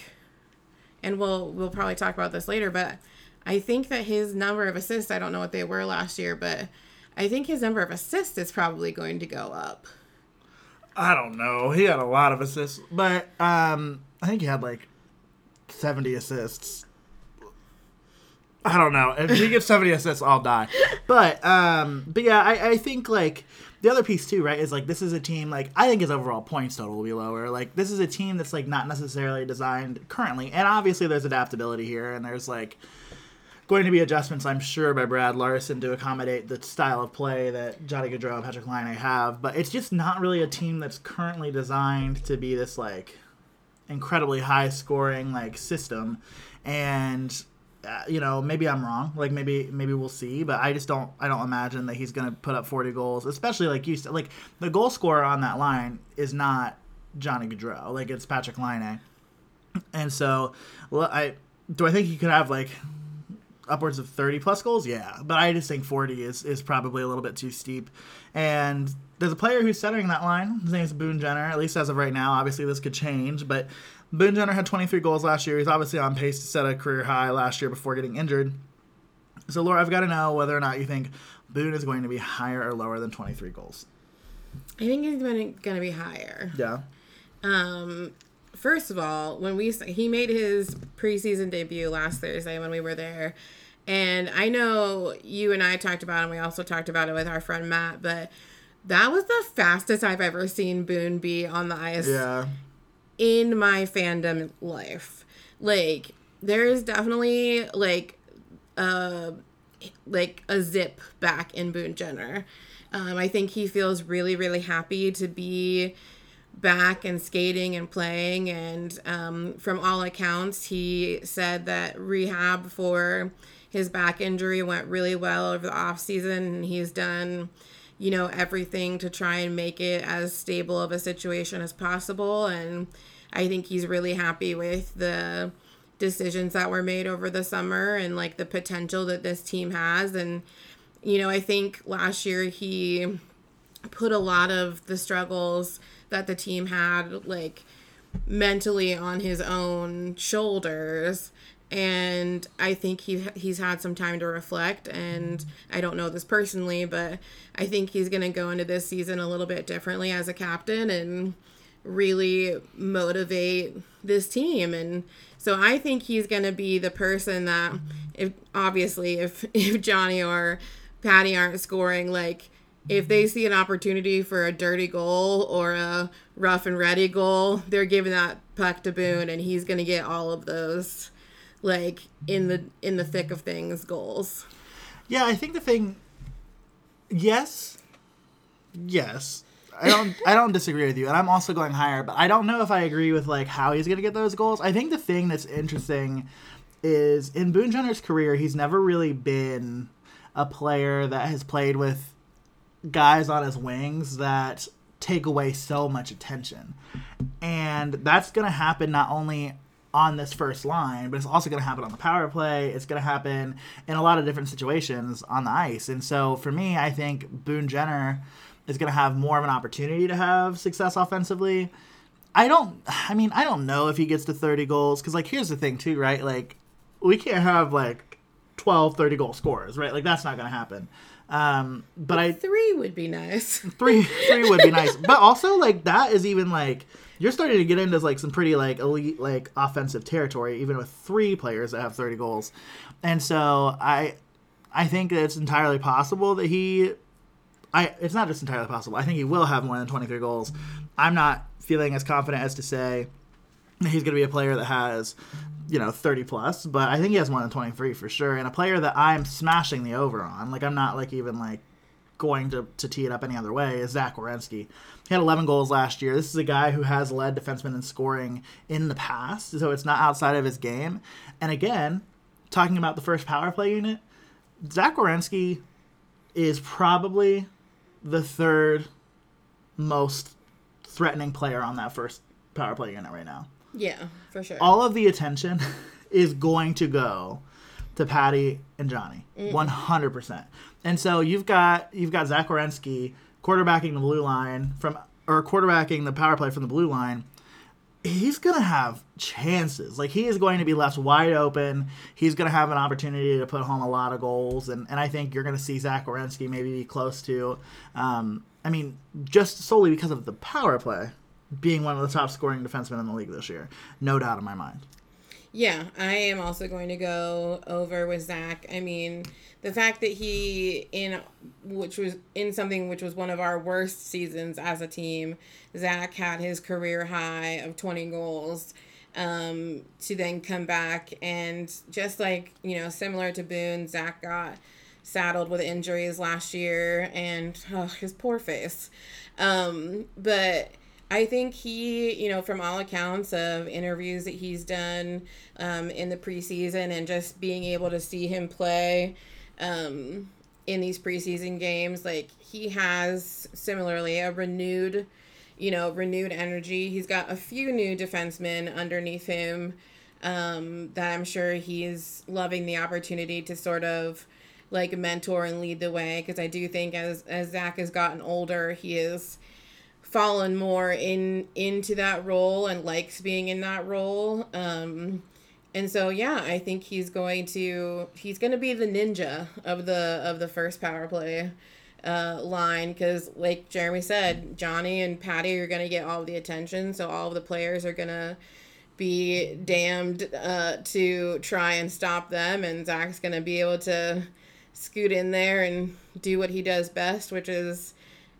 and we'll we'll probably talk about this later, but I think that his number of assists, I don't know what they were last year, but I think his number of assists is probably going to go up. I don't know. He had a lot of assists, but um, I think he had like seventy assists. I don't know. If he gets seventy assists, I'll die. But um, but yeah, I, I think like the other piece too, right, is like this is a team like I think his overall points total will be lower. Like this is a team that's like not necessarily designed currently, and obviously there's adaptability here, and there's like going to be adjustments, I'm sure, by Brad Larsen to accommodate the style of play that Johnny Gaudreau and Patrick Laine have. But it's just not really a team that's currently designed to be this like incredibly high scoring like system, and uh, you know maybe I'm wrong. Like maybe maybe we'll see, but I just don't I don't imagine that he's gonna put up 40 goals, especially like you said. Like the goal scorer on that line is not Johnny Gaudreau. Like it's Patrick Laine, and so well I do I think he could have like upwards of 30 plus goals yeah but i just think 40 is, is probably a little bit too steep and there's a player who's centering that line his name is boone jenner at least as of right now obviously this could change but boone jenner had 23 goals last year. He's obviously on pace to set a career high last year before getting injured. So laura i've got to know whether or not you think boone is going to be higher or lower than 23 goals. I think he's going to be higher. yeah. Um, first of all, when we he made his preseason debut last Thursday when we were there, and I know you and I talked about it, and we also talked about it with our friend Matt, but that was the fastest I've ever seen Boone be on the ice yeah in my fandom life. Like there is definitely like uh like a zip back in Boone Jenner. Um, I think he feels really really happy to be back and skating and playing and um, from all accounts he said that rehab for his back injury went really well over the off season and he's done you know everything to try and make it as stable of a situation as possible. And i think he's really happy with the decisions that were made over the summer and like the potential that this team has. And you know i think last year he put a lot of the struggles that the team had like mentally on his own shoulders and I think he he's had some time to reflect and I don't know this personally but I think he's going to go into this season a little bit differently as a captain and really motivate this team. And so I think he's going to be the person that if obviously if if Johnny or Patty aren't scoring like if they see an opportunity for a dirty goal or a rough and ready goal, they're giving that puck to Boone and he's going to get all of those like in the in the thick of things goals. Yeah, I think the thing. Yes, yes, I don't. I don't disagree with you, and I'm also going higher. But I don't know if I agree with like how he's gonna get those goals. I think the thing that's interesting is in Boone Jenner's career, he's never really been a player that has played with guys on his wings that take away so much attention, and that's gonna happen not only on this first line, but it's also going to happen on the power play. It's going to happen in a lot of different situations on the ice. And so for me, I think Boone Jenner is going to have more of an opportunity to have success offensively. I don't, I mean, I don't know if he gets to 30 goals because, like, here's the thing, too, right? Like, we can't have, like, 12, 30 goal scorers, right? Like that's not going to happen. Um, but I three would be nice. three three would be nice. But also like that is even like you're starting to get into like some pretty like elite like offensive territory, even with three players that have 30 goals. And so I I think that it's entirely possible that he I it's not just entirely possible. I think he will have more than 23 goals. I'm not feeling as confident as to say he's going to be a player that has you know 30 plus but i think he has more than 23 for sure and a player that i'm smashing the over on like i'm not like even like going to, to tee it up any other way is zach Werenski. He had 11 goals last year this is a guy who has led defensemen in scoring in the past so it's not outside of his game and again talking about the first power play unit zach Werenski is probably the third most threatening player on that first power play unit right now Yeah, for sure. all of the attention is going to go to Patty and Johnny, mm. one hundred percent. And so you've got you've got Zach Werenski quarterbacking the blue line from or quarterbacking the power play from the blue line. He's gonna have chances. Like he is going to be left wide open. He's gonna have an opportunity to put home a lot of goals, and, and I think you're gonna see Zach Werenski maybe be close to. Um, I mean, just solely because of the power play being one of the top scoring defensemen in the league this year, no doubt in my mind. Yeah, I am also going to go over with Zach. I mean, the fact that he in which was in something which was one of our worst seasons as a team, Zach had his career high of twenty goals. Um, to then come back and just like you know, similar to Boone, Zach got saddled with injuries last year and oh, his poor face. Um, but I think he, you know, from all accounts of interviews that he's done um, in the preseason and just being able to see him play um, in these preseason games, like he has similarly a renewed, you know, renewed energy. He's got a few new defensemen underneath him um, that I'm sure he's loving the opportunity to sort of like mentor and lead the way because I do think as as Zach has gotten older, he is fallen more in into that role and likes being in that role. Um, and so yeah, I think he's going to he's going to be the ninja of the of the first power play uh, line. Because like Jeremy said, Johnny and Patty are going to get all the attention, so all the players are going to be damned uh, to try and stop them, and Zach's going to be able to scoot in there and do what he does best, which is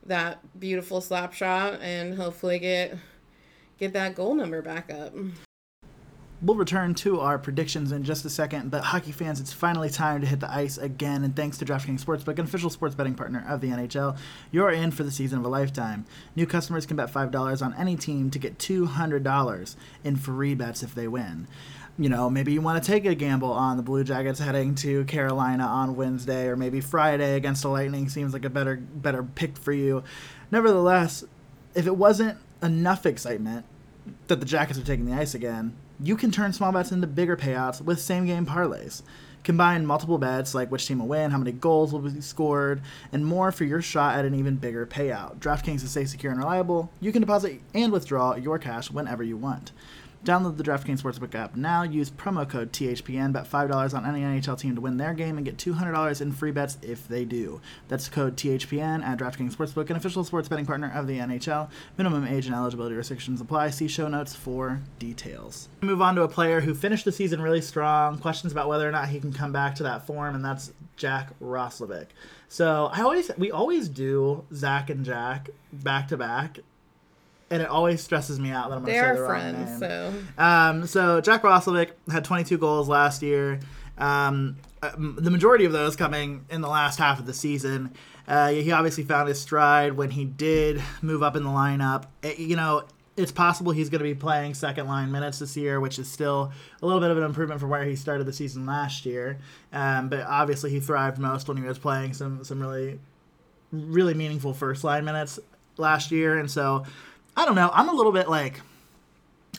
that beautiful slap shot and hopefully get get that goal number back up. We'll return to our predictions in just a second, but hockey fans, it's finally time to hit the ice again. And thanks to DraftKings Sportsbook, an official sports betting partner of the NHL, you're in for the season of a lifetime. New customers can bet $5 on any team to get $200 in free bets if they win. You know, maybe you want to take a gamble on the Blue Jackets heading to Carolina on Wednesday, or maybe Friday against the Lightning seems like a better better pick for you. Nevertheless, if it wasn't enough excitement that the Jackets are taking the ice again, you can turn small bets into bigger payouts with same game parlays. Combine multiple bets like which team will win, how many goals will be scored, and more for your shot at an even bigger payout. DraftKings is safe, secure, and reliable. You can deposit and withdraw your cash whenever you want. Download the DraftKings Sportsbook app now. Use promo code THPN. Bet $5 on any NHL team to win their game and get $200 in free bets if they do. That's code THPN at DraftKings Sportsbook, an official sports betting partner of the NHL. Minimum age and eligibility restrictions apply. See show notes for details. Move on to a player who finished the season really strong. Questions about whether or not he can come back to that form, and that's Jack Roslovic. So I always we always do Zach and Jack back to back and it always stresses me out that I'm going to say the wrong friends, name. so Um, so Jack Roslovic had 22 goals last year. Um, uh, the majority of those coming in the last half of the season. Uh, he obviously found his stride when he did move up in the lineup. It- you know, it's possible he's going to be playing second line minutes this year, which is still a little bit of an improvement from where he started the season last year. Um, but obviously, he thrived most when he was playing some some really really meaningful first line minutes last year, and so I don't know. I'm a little bit like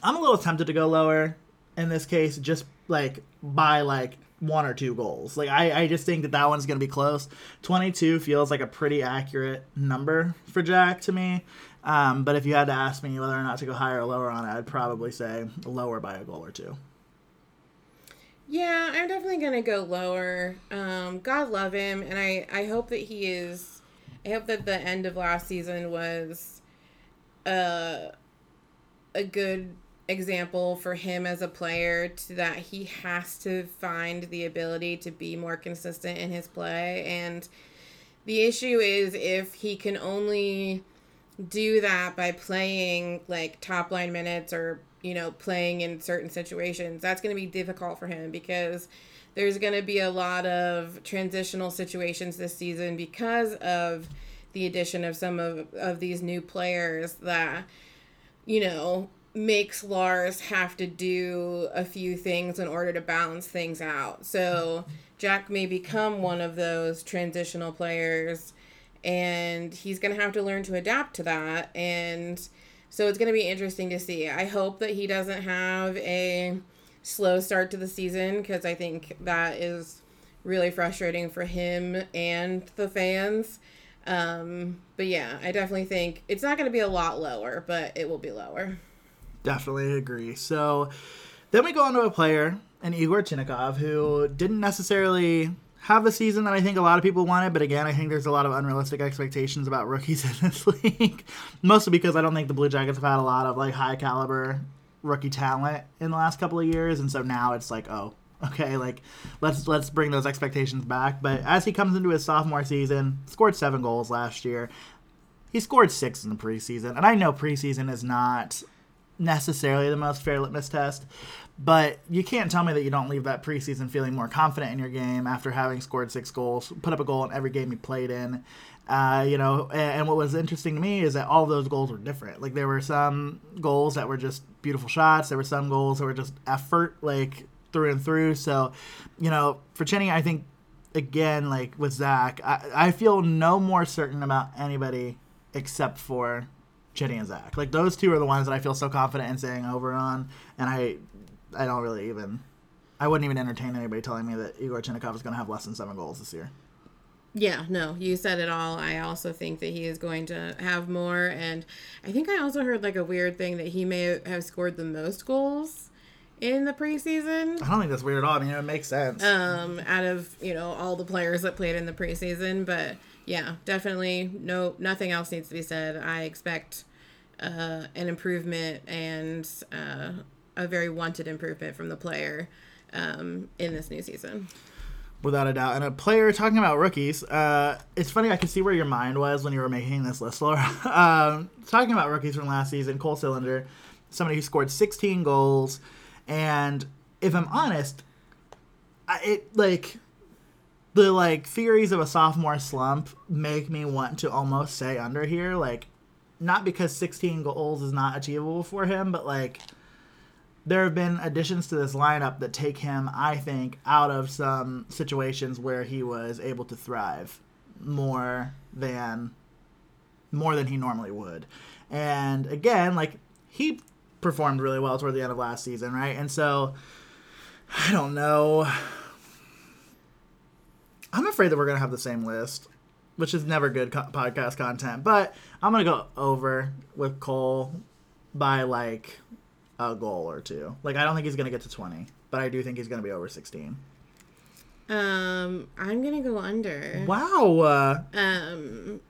I'm a little tempted to go lower in this case, just like by like one or two goals. Like I, I just think that that one's gonna be close. 22 feels like a pretty accurate number for Jack to me. Um, but if you had to ask me whether or not to go higher or lower on it, I'd probably say lower by a goal or two. Yeah, I'm definitely gonna go lower. Um, God love him, and I I hope that he is. I hope that the end of last season was, uh, a good example for him as a player to that he has to find the ability to be more consistent in his play. And the issue is if he can only do that by playing like top line minutes or you know playing in certain situations that's going to be difficult for him because there's going to be a lot of transitional situations this season because of the addition of some of, of these new players that you know makes Lars have to do a few things in order to balance things out. So Jack may become one of those transitional players and he's going to have to learn to adapt to that and so it's going to be interesting to see. I hope that he doesn't have a slow start to the season because I think that is really frustrating for him and the fans. Um, but yeah, I definitely think it's not going to be a lot lower, but it will be lower. Definitely agree. So then we go on to a player, an Igor Chinakhov, who didn't necessarily have the season that I think a lot of people wanted, but again, I think there's a lot of unrealistic expectations about rookies in this league. Mostly because I don't think the Blue Jackets have had a lot of like high caliber rookie talent in the last couple of years, and so now it's like, oh, okay, like let's let's bring those expectations back. But as he comes into his sophomore season, scored seven goals last year. He scored six in the preseason, and I know preseason is not necessarily the most fair litmus test, but you can't tell me that you don't leave that preseason feeling more confident in your game after having scored six goals, put up a goal in every game you played in. Uh, you know, and, and, what was interesting to me is that all those goals were different. Like there were some goals that were just beautiful shots. There were some goals that were just effort, like through and through. So, you know, for Chenny, I think again, like with Zach, I, I feel no more certain about anybody except for Chetty and Zach. Like those two are the ones that I feel so confident in saying over on, and I, I don't really even, I wouldn't even entertain anybody telling me that Igor Chinakhov is going to have less than seven goals this year. Yeah, no, you said it all. I also think that he is going to have more, and I think I also heard like a weird thing that he may have scored the most goals in the preseason. I don't think that's weird at all. I mean, it makes sense. Um, out of you know all the players that played in the preseason, but yeah, definitely no nothing else needs to be said. I expect uh, an improvement and uh, a very wanted improvement from the player um, in this new season. Without a doubt. And a player talking about rookies, uh, it's funny, I can see where your mind was when you were making this list, Laura. um, talking about rookies from last season, Cole Sillinger, somebody who scored 16 goals. And if I'm honest, I, it like the like theories of a sophomore slump make me want to almost say under here like not because 16 goals is not achievable for him but like there have been additions to this lineup that take him i think out of some situations where he was able to thrive more than more than he normally would. And again like he performed really well toward the end of last season right and so i don't know I'm afraid that we're gonna have the same list, which is never good co- podcast content. But I'm gonna go over with Cole by like a goal or two. Like I don't think he's gonna get to 20, but I do think he's gonna be over 16. Um, I'm gonna go under. Wow. Uh, um,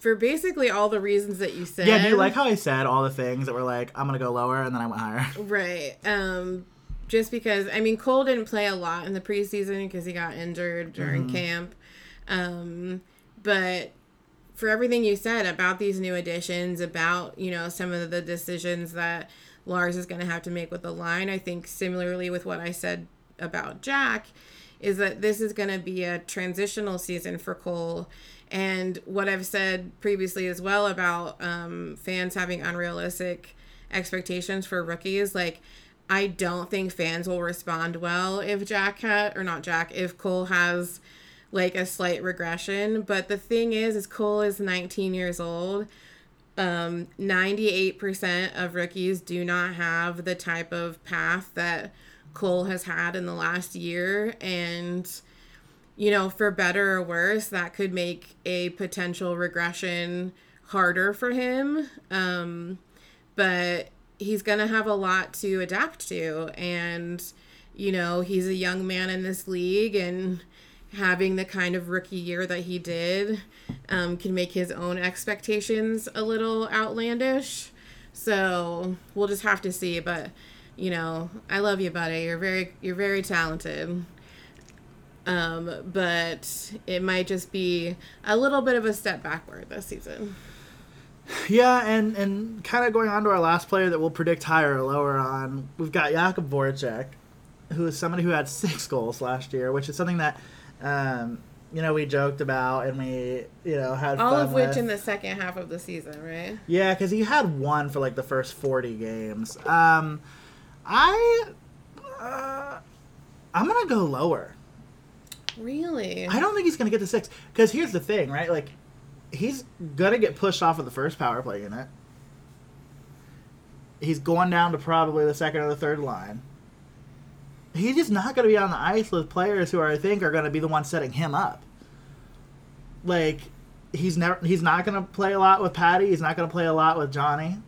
for basically all the reasons that you said. Yeah, do you like how I said all the things that were like I'm gonna go lower and then I went higher? Right. Um, just because I mean Cole didn't play a lot in the preseason because he got injured during mm-hmm. camp. Um, but for everything you said about these new additions, about you know some of the decisions that Lars is going to have to make with the line, I think similarly with what I said about Jack, is that this is going to be a transitional season for Cole. And what I've said previously as well about um, fans having unrealistic expectations for rookies, like I don't think fans will respond well if Jack had or not Jack if Cole has like a slight regression. But the thing is, is Cole is 19 years old. Um, 98% of rookies do not have the type of path that Cole has had in the last year. And, you know, for better or worse, that could make a potential regression harder for him. Um, but he's going to have a lot to adapt to and you know, he's a young man in this league and having the kind of rookie year that he did um, can make his own expectations a little outlandish. So we'll just have to see. But you know, I love you, buddy. You're very you're very talented. Um, but it might just be a little bit of a step backward this season. Yeah, and and kind of going on to our last player that we'll predict higher or lower on, we've got Jakub Voracek, who is somebody who had six goals last year, which is something that um, you know we joked about and we you know had all fun of which with. in the second half of the season, right? Yeah, because he had one for like the first forty games. Um, I, uh, I'm gonna go lower. Really? I don't think he's gonna get the six. Because here's the thing, right? Like, he's gonna get pushed off of the first power play unit. He's going down to probably the second or the third line. He's just not gonna be on the ice with players who are, I think, are gonna be the ones setting him up. Like, he's never, he's not gonna play a lot with Patty. He's not gonna play a lot with Johnny.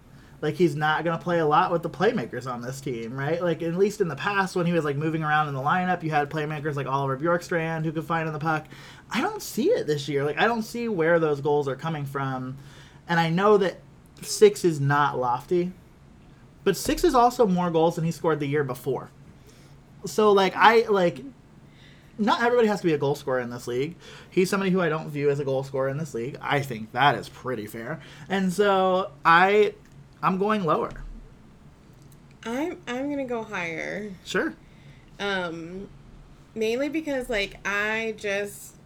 Like he's not gonna play a lot with the playmakers on this team, right? Like at least in the past when he was like moving around in the lineup, you had playmakers like Oliver Bjorkstrand who could find in the puck. I don't see it this year. Like I don't see where those goals are coming from, and I know that six is not lofty, but six is also more goals than he scored the year before. So like I like not everybody has to be a goal scorer in this league. He's somebody who I don't view as a goal scorer in this league. I think that is pretty fair. And so I I'm going lower. I'm I'm gonna go higher. Sure. Um, mainly because like I just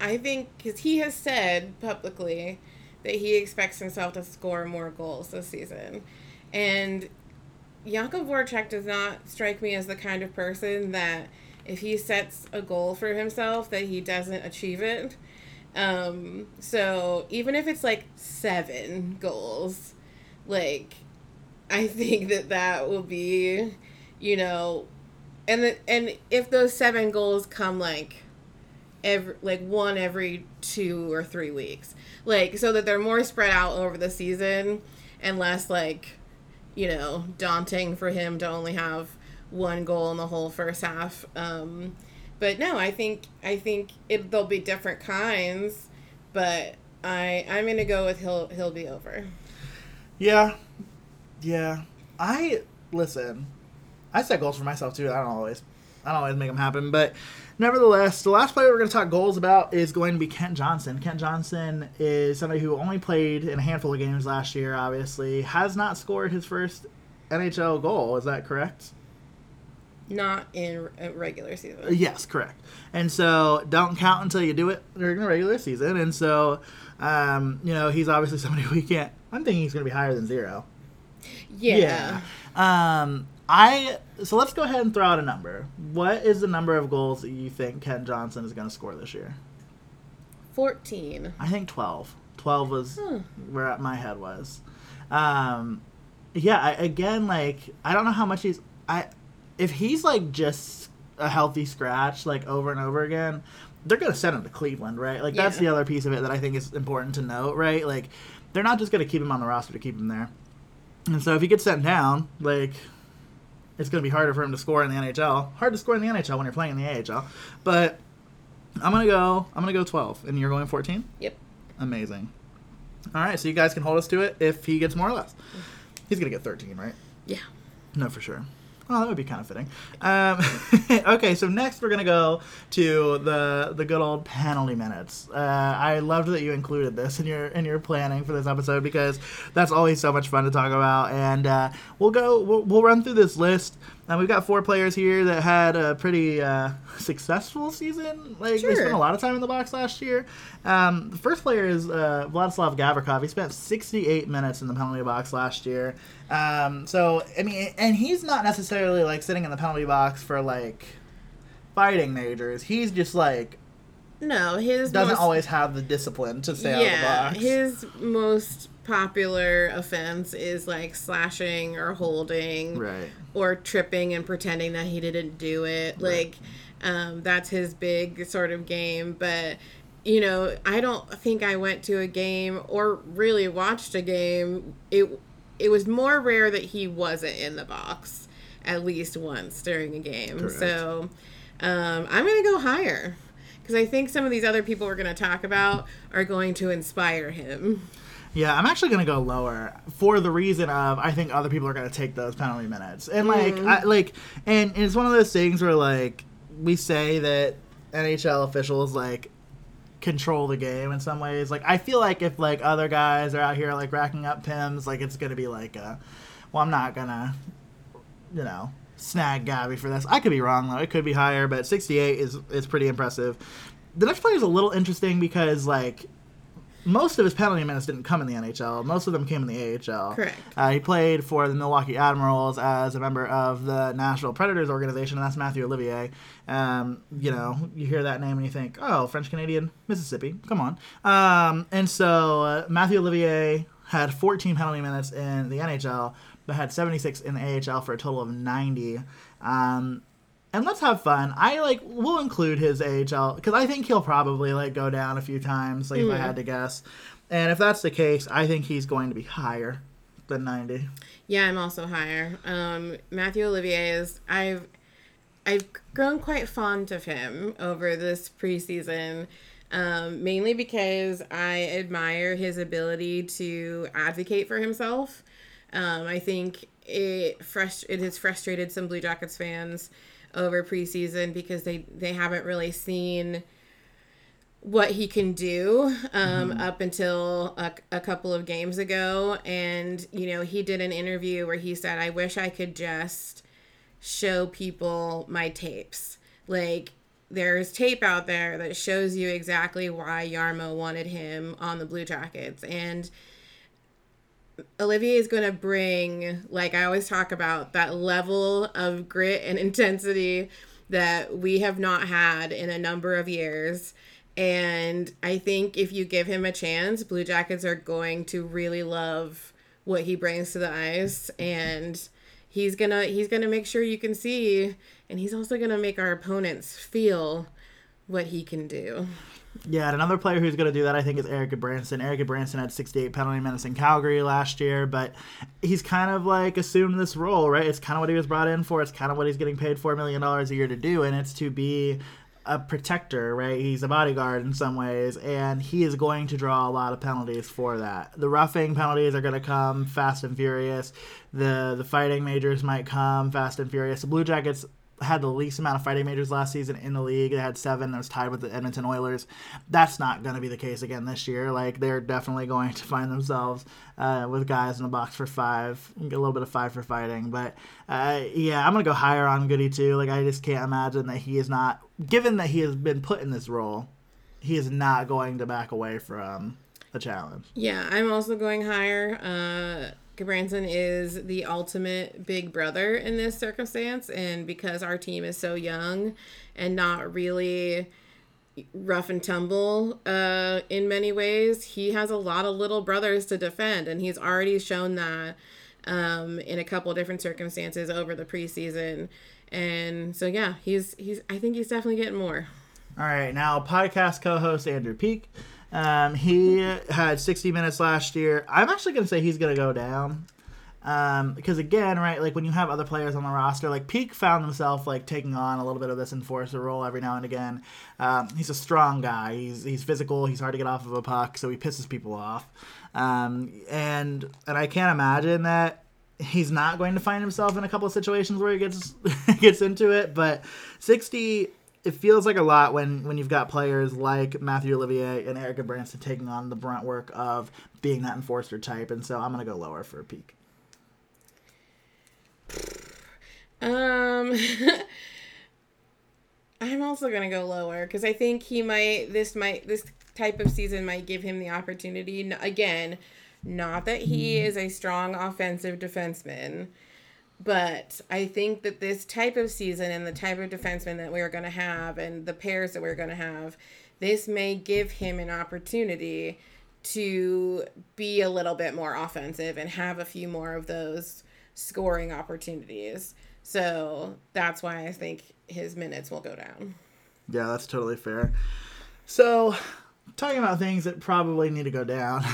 I think because he has said publicly that he expects himself to score more goals this season, and Jakub Voracek does not strike me as the kind of person that if he sets a goal for himself that he doesn't achieve it. Um, so even if it's like seven goals, like I think that that will be, you know, and and if those seven goals come like every like one every two or three weeks, like so that they're more spread out over the season and less like, you know, daunting for him to only have one goal in the whole first half. Um, but no, I think I think it there'll be different kinds, but I I'm gonna go with he'll he'll be over. Yeah. Yeah. I listen. I set goals for myself too. I don't always, I don't always make them happen, but nevertheless, the last player we're going to talk goals about is going to be Kent Johnson. Kent Johnson is somebody who only played in a handful of games last year. Obviously, has not scored his first NHL goal. Is that correct? Not in regular season. Yes, correct. And so don't count until you do it during the regular season. And so, um, you know, he's obviously somebody we can't. I'm thinking he's going to be higher than zero. Yeah. Yeah. Um, I so let's go ahead and throw out a number. What is the number of goals that you think Kent Johnson is going to score this year? 14. I think 12. 12 was Hmm. where my head was. Um, yeah, I, again, like I don't know how much he's. I if he's like just a healthy scratch like over and over again, they're gonna send him to Cleveland, right? Like that's Yeah. the other piece of it that I think is important to note, right? Like they're not just gonna keep him on the roster to keep him there. And so if he gets sent down, like it's going to be harder for him to score in the NHL. Hard to score in the NHL when you're playing in the AHL. But I'm going to go I'm going to go 12 and you're going 14? Yep. Amazing. All right, so you guys can hold us to it if he gets more or less. He's going to get 13, right? Yeah. No, for sure. Oh, that would be kind of fitting. Um, okay, so next we're gonna go to the the good old penalty minutes. Uh, I loved that you included this in your in your planning for this episode because that's always so much fun to talk about. And uh, we'll go we'll, we'll run through this list. And we've got four players here that had a pretty uh, successful season. Like they spent a lot of time in the box last year. Um, the first player is uh, Vladislav Gavrikov. He spent 68 minutes in the penalty box last year. Um, so I mean, and he's not necessarily like sitting in the penalty box for like fighting majors. He's just like No, his doesn't most, always have the discipline to stay yeah, out of the box. his most popular offense is like slashing or holding right. or tripping and pretending that he didn't do it. Like, um, that's his big sort of game. But, you know, I don't think I went to a game or really watched a game. It it was more rare that he wasn't in the box at least once during a game. Correct. So um, I'm going to go higher because I think some of these other people we're going to talk about are going to inspire him. Yeah, I'm actually gonna go lower for the reason of I think other people are gonna take those penalty minutes, and like, mm. I, like, and it's one of those things where like we say that NHL officials like control the game in some ways. Like, I feel like if like other guys are out here like racking up pims, like it's gonna be like, a, well, I'm not gonna, you know, snag Gabby for this. I could be wrong though; it could be higher, but 68 is is pretty impressive. The next player is a little interesting because like most of his penalty minutes didn't come in the NHL. Most of them came in the AHL. Correct. Uh, he played for the Milwaukee Admirals as a member of the Nashville Predators organization, and that's Mathieu Olivier. Um, you know, you hear that name and you think, oh, French Canadian, Mississippi. Come on. Um, and so uh, Mathieu Olivier had 14 penalty minutes in the NHL, but had 76 in the AHL for a total of 90. Um, and let's have fun. I like we'll include his AHL because I think he'll probably like go down a few times, like mm. if I had to guess. And if that's the case, I think he's going to be higher than ninety. Yeah, I'm also higher. Um, Mathieu Olivier is I've I've grown quite fond of him over this preseason. Um, mainly because I admire his ability to advocate for himself. Um, I think it frust- it has frustrated some Blue Jackets fans over preseason because they they haven't really seen what he can do um, mm-hmm. up until a, a couple of games ago. And, you know, he did an interview where he said, I wish I could just show people my tapes. Like, there's tape out there that shows you exactly why Jarmo wanted him on the Blue Jackets. And Olivier is going to bring, like I always talk about, that level of grit and intensity that we have not had in a number of years. And I think if you give him a chance, Blue Jackets are going to really love what he brings to the ice and he's going to he's going to make sure you can see and he's also going to make our opponents feel what he can do. Yeah, another player who's going to do that, I think, is Erik Gudbranson. Erik Gudbranson had 68 penalty minutes in Calgary last year, but he's kind of like assumed this role, right? It's kind of what he was brought in for. It's kind of what he's getting paid $4 million a year to do, and it's to be a protector, right? He's a bodyguard in some ways, and he is going to draw a lot of penalties for that. The roughing penalties are going to come fast and furious. The the fighting majors might come fast and furious. The Blue Jackets had the least amount of fighting majors last season in the league. They had seven. That was tied with the Edmonton Oilers. That's not going to be the case again this year. Like they're definitely going to find themselves uh, with guys in the box for five, get a little bit of five for fighting. But uh, yeah, I'm gonna go higher on Goody too. Like I just can't imagine that he is not, given that he has been put in this role, he is not going to back away from the challenge. Yeah, I'm also going higher. Uh, Branson is the ultimate big brother in this circumstance. And because our team is so young and not really rough and tumble uh, in many ways, he has a lot of little brothers to defend. And he's already shown that um, in a couple different circumstances over the preseason. And so, yeah, he's, he's, I think he's definitely getting more. All right. Now, podcast co host Andrew Peeke um, he had 60 minutes last year. I'm actually going to say he's going to go down. Um, because again, right, like when you have other players on the roster, like Peeke found himself like taking on a little bit of this enforcer role every now and again. Um, he's a strong guy. He's he's physical. He's hard to get off of a puck, so he pisses people off. Um, and and I can't imagine that he's not going to find himself in a couple of situations where he gets gets into it. But 60 it feels like a lot when when you've got players like Mathieu Olivier and Erik Gudbranson taking on the brunt work of being that enforcer type, and so I'm gonna go lower for a Peeke. Um, I'm also gonna go lower because I think he might this might this type of season might give him the opportunity again. Not that he mm-hmm. is a strong offensive defenseman but I think that this type of season and the type of defenseman that we're going to have and the pairs that we're going to have, this may give him an opportunity to be a little bit more offensive and have a few more of those scoring opportunities. So that's why I think his minutes will go down. Yeah, that's totally fair. So, talking about things that probably need to go down.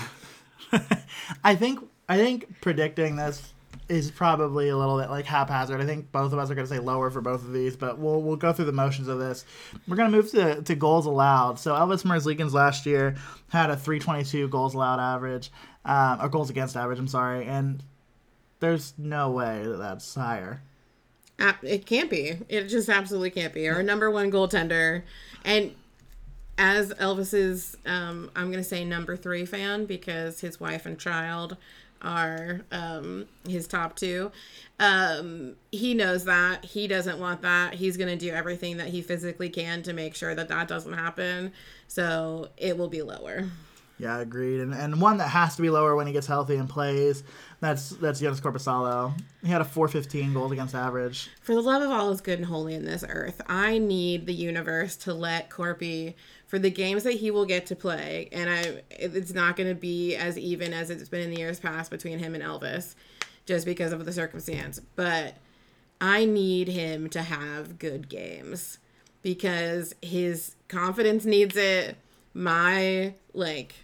I think I think predicting this is probably a little bit like haphazard. I think both of us are going to say lower for both of these, but we'll we'll go through the motions of this. We're going to move to, to goals allowed. So Elvis Merzlikins last year had a 322 goals allowed average, um, or goals against average. I'm sorry, and there's no way that that's higher. It can't be. It just absolutely can't be. Our number one goaltender, and as Elvis's, um, I'm gonna say number three fan because his wife and child are um, his top two. Um, he knows that he doesn't want that. He's gonna do everything that he physically can to make sure that that doesn't happen. So it will be lower. Yeah, agreed. And and one that has to be lower when he gets healthy and plays. That's that's Jonas Korpisalo. He had a 415 goals against average. For the love of all is good and holy in this earth, I need the universe to let Corpy for the games that he will get to play, and I it's not going to be as even as it's been in the years past between him and Elvis, just because of the circumstance. But I need him to have good games because his confidence needs it. My like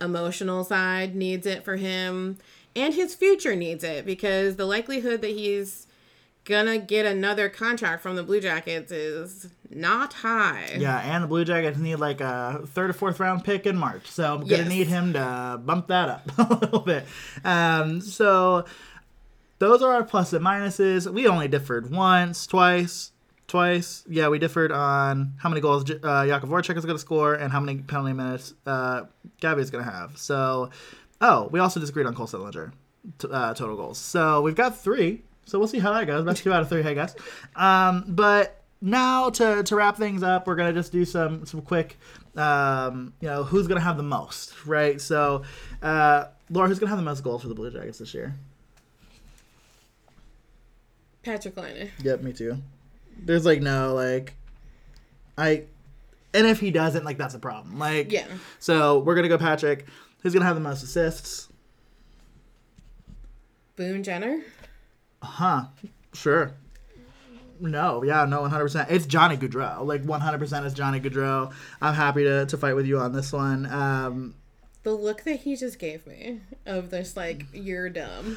emotional side needs it for him and his future needs it because the likelihood that he's gonna get another contract from the Blue Jackets is not high. Yeah, and the Blue Jackets need like a third or fourth round pick in March, so I'm gonna Yes. need him to bump that up a little bit. Um, so those are our plus and minuses. We only differed once, twice, twice. Yeah, we differed on how many goals uh, Jakub Voracek is going to score and how many penalty minutes uh, Gabby is going to have. So, oh, we also disagreed on Cole Sillinger t- uh, total goals. So we've got three. So we'll see how that goes. Best two out of three, I guess. Um, but now to, to wrap things up, we're gonna just do some some quick, um, you know, who's gonna have the most, right? So, uh, Laura, who's gonna have the most goals for the Blue Jackets this year? Patrick Laine. Yep, me too. There's like no like, I, and if he doesn't, like that's a problem. Like, Yeah. So we're gonna go Patrick. Who's gonna have the most assists? Boone Jenner. Huh. Sure. No, yeah, no, 100%. It's Johnny Gaudreau. Like, 100% is Johnny Gaudreau. I'm happy to, to fight with you on this one. Um, The look that he just gave me of this like you're dumb.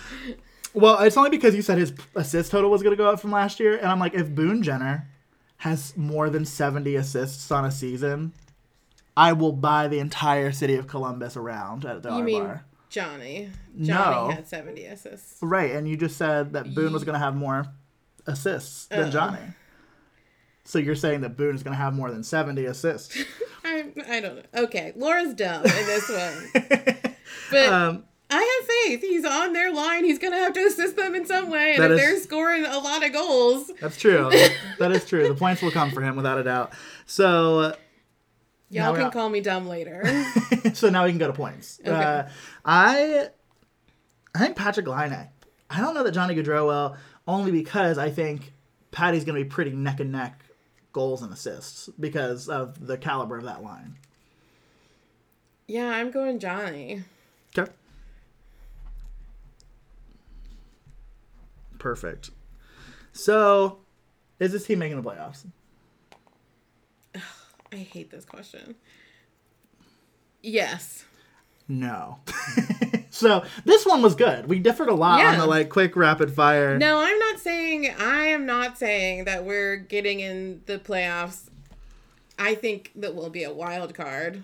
well, it's only because you said his assist total was going to go up from last year. And I'm like, if Boone Jenner has more than 70 assists on a season, I will buy the entire city of Columbus around at the You mean bar. Johnny? Johnny No. had 70 assists. Right, and you just said that Boone was going to have more assists than Uh. Johnny. So you're saying that Boone is going to have more than 70 assists. I I don't know. Okay, Laura's dumb in this one, but um, I have faith. He's on their line. He's gonna have to assist them in some way, and if is- they're scoring a lot of goals, That's true. that is true. The points will come for him without a doubt. So, y'all can call me dumb later. so now we can go to points. Okay. Uh, I, I think Patrick Laine. I don't know that Johnny Gaudreau will, only because I think Patty's going to be pretty neck and neck goals and assists because of the caliber of that line. yeah, I'm going Johnny. Okay. Perfect. So, is this team making the playoffs? I hate this question. Yes. No. so this one was good. We differed a lot on the like quick rapid fire. No, I'm not saying I am not saying that we're getting in the playoffs. I think that we'll be a wild card.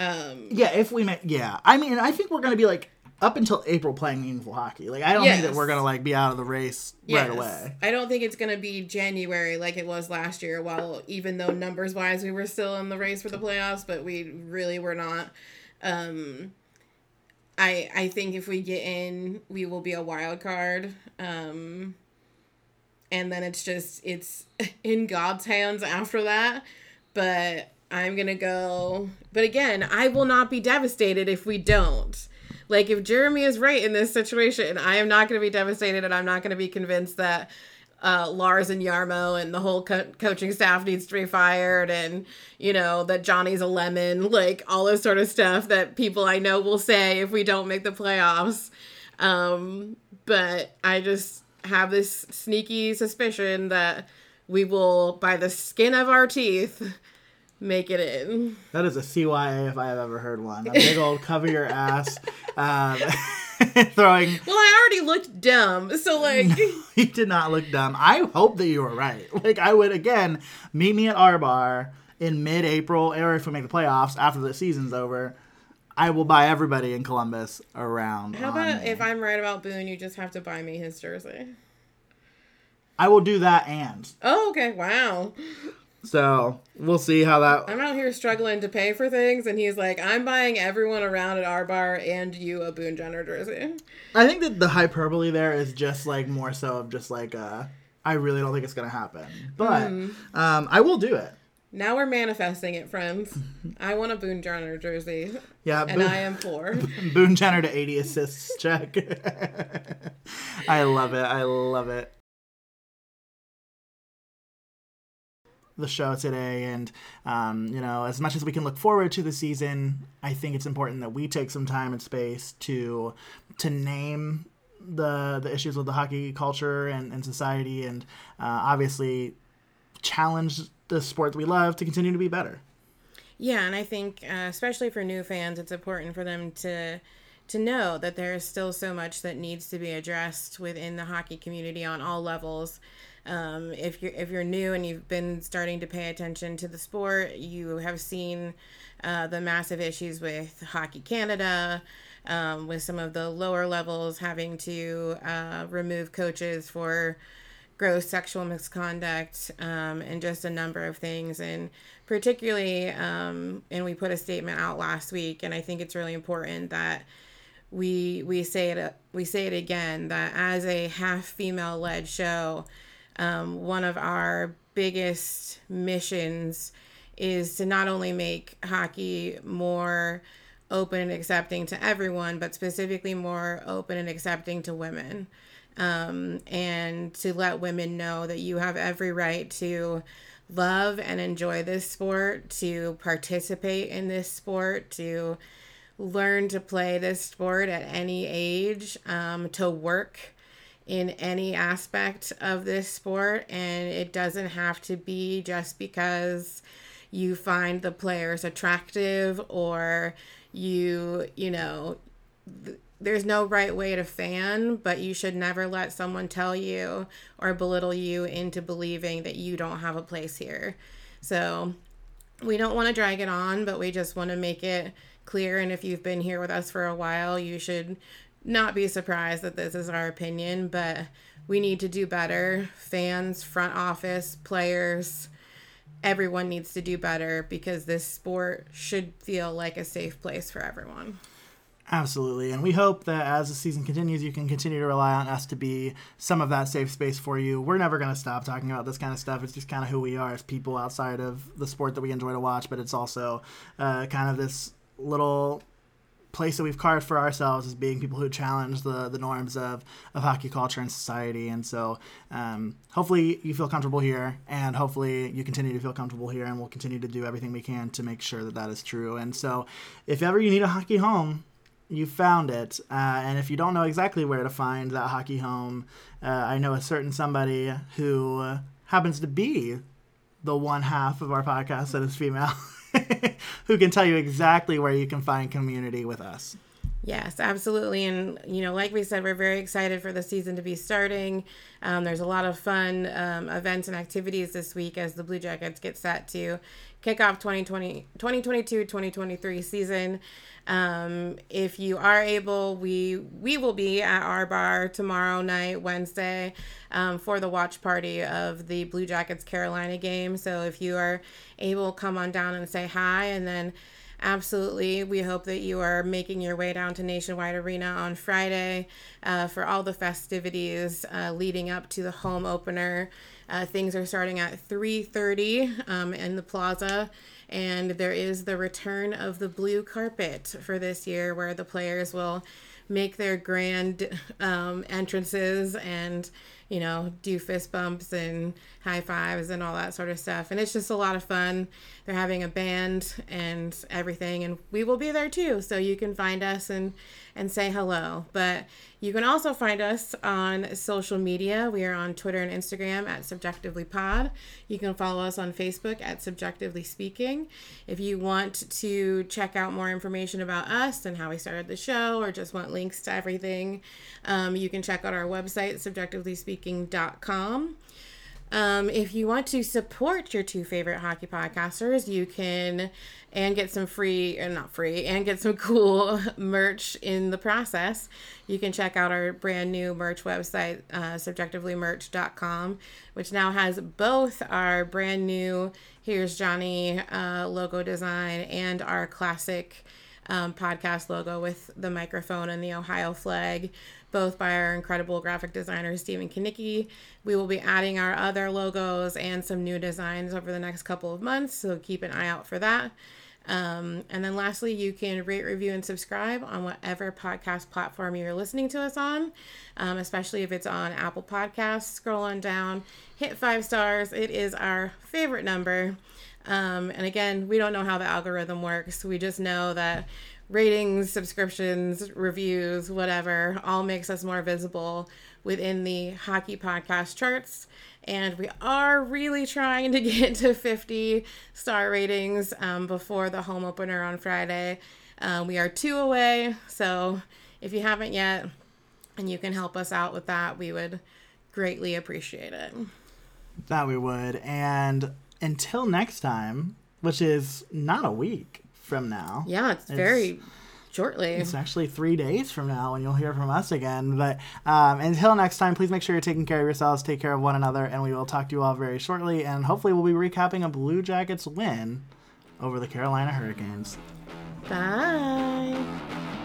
Um Yeah, if we make yeah. I mean, I think we're gonna be like up until April playing meaningful hockey. Like I don't think that we're gonna like be out of the race right away. I don't think it's going to be January like it was last year while even though numbers wise we were still in the race for the playoffs, but we really were not um I I think if we get in, we will be a wild card. Um and then it's just it's in God's hands after that. But I'm going to go but again, I will not be devastated if we don't. Like if Jeremy is right in this situation, I am not going to be devastated and I'm not going to be convinced that uh, Lars and Jarmo and the whole co- coaching staff needs to be fired and you know that Johnny's a lemon like all this sort of stuff that people I know will say if we don't make the playoffs. Um but I just have this sneaky suspicion that we will by the skin of our teeth make it in That is a CYA if I have ever heard one. A big old cover your ass. Um, throwing. Well, I already looked dumb, so like. you did not look dumb. I hope that you were right. Like I would again meet me at our bar in mid-April, or if we make the playoffs after the season's over. I will buy everybody in Columbus around. How about me. if I'm right about Boone, you just have to buy me his jersey? I will do that and Oh, okay. Wow. So we'll see how that. I'm out here struggling to pay for things, and he's like, I'm buying everyone around at our bar and you a Boone Jenner jersey. I think that the hyperbole there is just like more so of just like uh, I really don't think it's gonna happen, but Hmm. um, I will do it. Now we're manifesting it, friends. I want a Boone Jenner jersey, Yeah, and Boone, I am poor. Boone Jenner to 80 assists check. I love it. I love it. The show today, and um, you know, as much as we can look forward to the season, I think it's important that we take some time and space to to name the the issues with the hockey culture and, and society, and uh, obviously challenge the sport that we love to continue to be better. Yeah, and I think uh, especially for new fans, it's important for them to to know that there is still so much that needs to be addressed within the hockey community on all levels. Um, if you're if you're new and you've been starting to pay attention to the sport, you have seen uh, the massive issues with Hockey Canada, um, with some of the lower levels having to uh, remove coaches for gross sexual misconduct um, and just a number of things. And particularly um, and we put a statement out last week and i think it's really important that we we say it we say it again that as a half female led show um, one of our biggest missions is to not only make hockey more open and accepting to everyone but specifically more open and accepting to women. Um, and to let women know that you have every right to love and enjoy this sport, to participate in this sport, to learn to play this sport at any age, um, to work in any aspect of this sport. And it doesn't have to be just because you find the players attractive or you, you know, th- there's no right way to fan, but you should never let someone tell you or belittle you into believing that you don't have a place here. So we don't want to drag it on, but we just want to make it clear. And if you've been here with us for a while, you should not be surprised that this is our opinion, but we need to do better. Fans, front office, players, everyone needs to do better because this sport should feel like a safe place for everyone. Absolutely. And we hope that as the season continues, you can continue to rely on us to be some of that safe space for you. We're never going to stop talking about this kind of stuff. It's just kind of who we are as people outside of the sport that we enjoy to watch, but it's also uh, kind of this little place that we've carved for ourselves as being people who challenge the, the norms of, of hockey culture and society. And so um, hopefully you feel comfortable here, and hopefully you continue to feel comfortable here, and we'll continue to do everything we can to make sure that that is true. And so if ever you need a hockey home, you found it. Uh, and if you don't know exactly where to find that hockey home, uh, I know a certain somebody who happens to be the one half of our podcast that is female who can tell you exactly where you can find community with us. Yes, absolutely. And, you know, like we said, we're very excited for the season to be starting. Um, there's a lot of fun um, events and activities this week as the Blue Jackets get set to kick off 2020, 2022 2023 season. Um, if you are able, we we will be at our bar tomorrow night, Wednesday, um, for the watch party of the Blue Jackets Carolina game. So if you are able, come on down and say hi, and then absolutely we hope that you are making your way down to nationwide arena on friday uh, for all the festivities uh, leading up to the home opener uh, things are starting at 3.30 um, in the plaza and there is the return of the blue carpet for this year where the players will make their grand um, entrances and you know, do fist bumps and high fives and all that sort of stuff. And it's just a lot of fun. They're having a band and everything, and we will be there too. So you can find us and and say hello. But you can also find us on social media. We are on Twitter and Instagram at CBJectively Pod. You can follow us on Facebook at CBJectively Speaking. If you want to check out more information about us and how we started the show, or just want links to everything, um, you can check out our website, cbjectivelyspeaking.com. Um, if you want to support your two favorite hockey podcasters, you can and get some free and not free and get some cool merch in the process. You can check out our brand new merch website, uh, cbjectivelymerch.com, which now has both our brand new Here's Johnny uh, logo design and our classic um, podcast logo with the microphone and the Ohio flag, both by our incredible graphic designer, Stephen Kanicki. We will be adding our other logos and some new designs over the next couple of months, so keep an eye out for that. Um, and then lastly, you can rate, review, and subscribe on whatever podcast platform you're listening to us on, um, especially if it's on Apple Podcasts. Scroll on down, hit five stars. It is our favorite number. Um, and again, we don't know how the algorithm works. We just know that ratings, subscriptions, reviews, whatever, all makes us more visible within the hockey podcast charts. And we are really trying to get to 50 star ratings um, before the home opener on Friday. Uh, we are two away. So if you haven't yet and you can help us out with that, we would greatly appreciate it. That we would. And until next time, which is not a week from now. Yeah, it's, it's very shortly. It's actually three days from now when you'll hear from us again. But um, until next time, please make sure you're taking care of yourselves, take care of one another, and we will talk to you all very shortly. And hopefully, we'll be recapping a Blue Jackets win over the Carolina Hurricanes. Bye.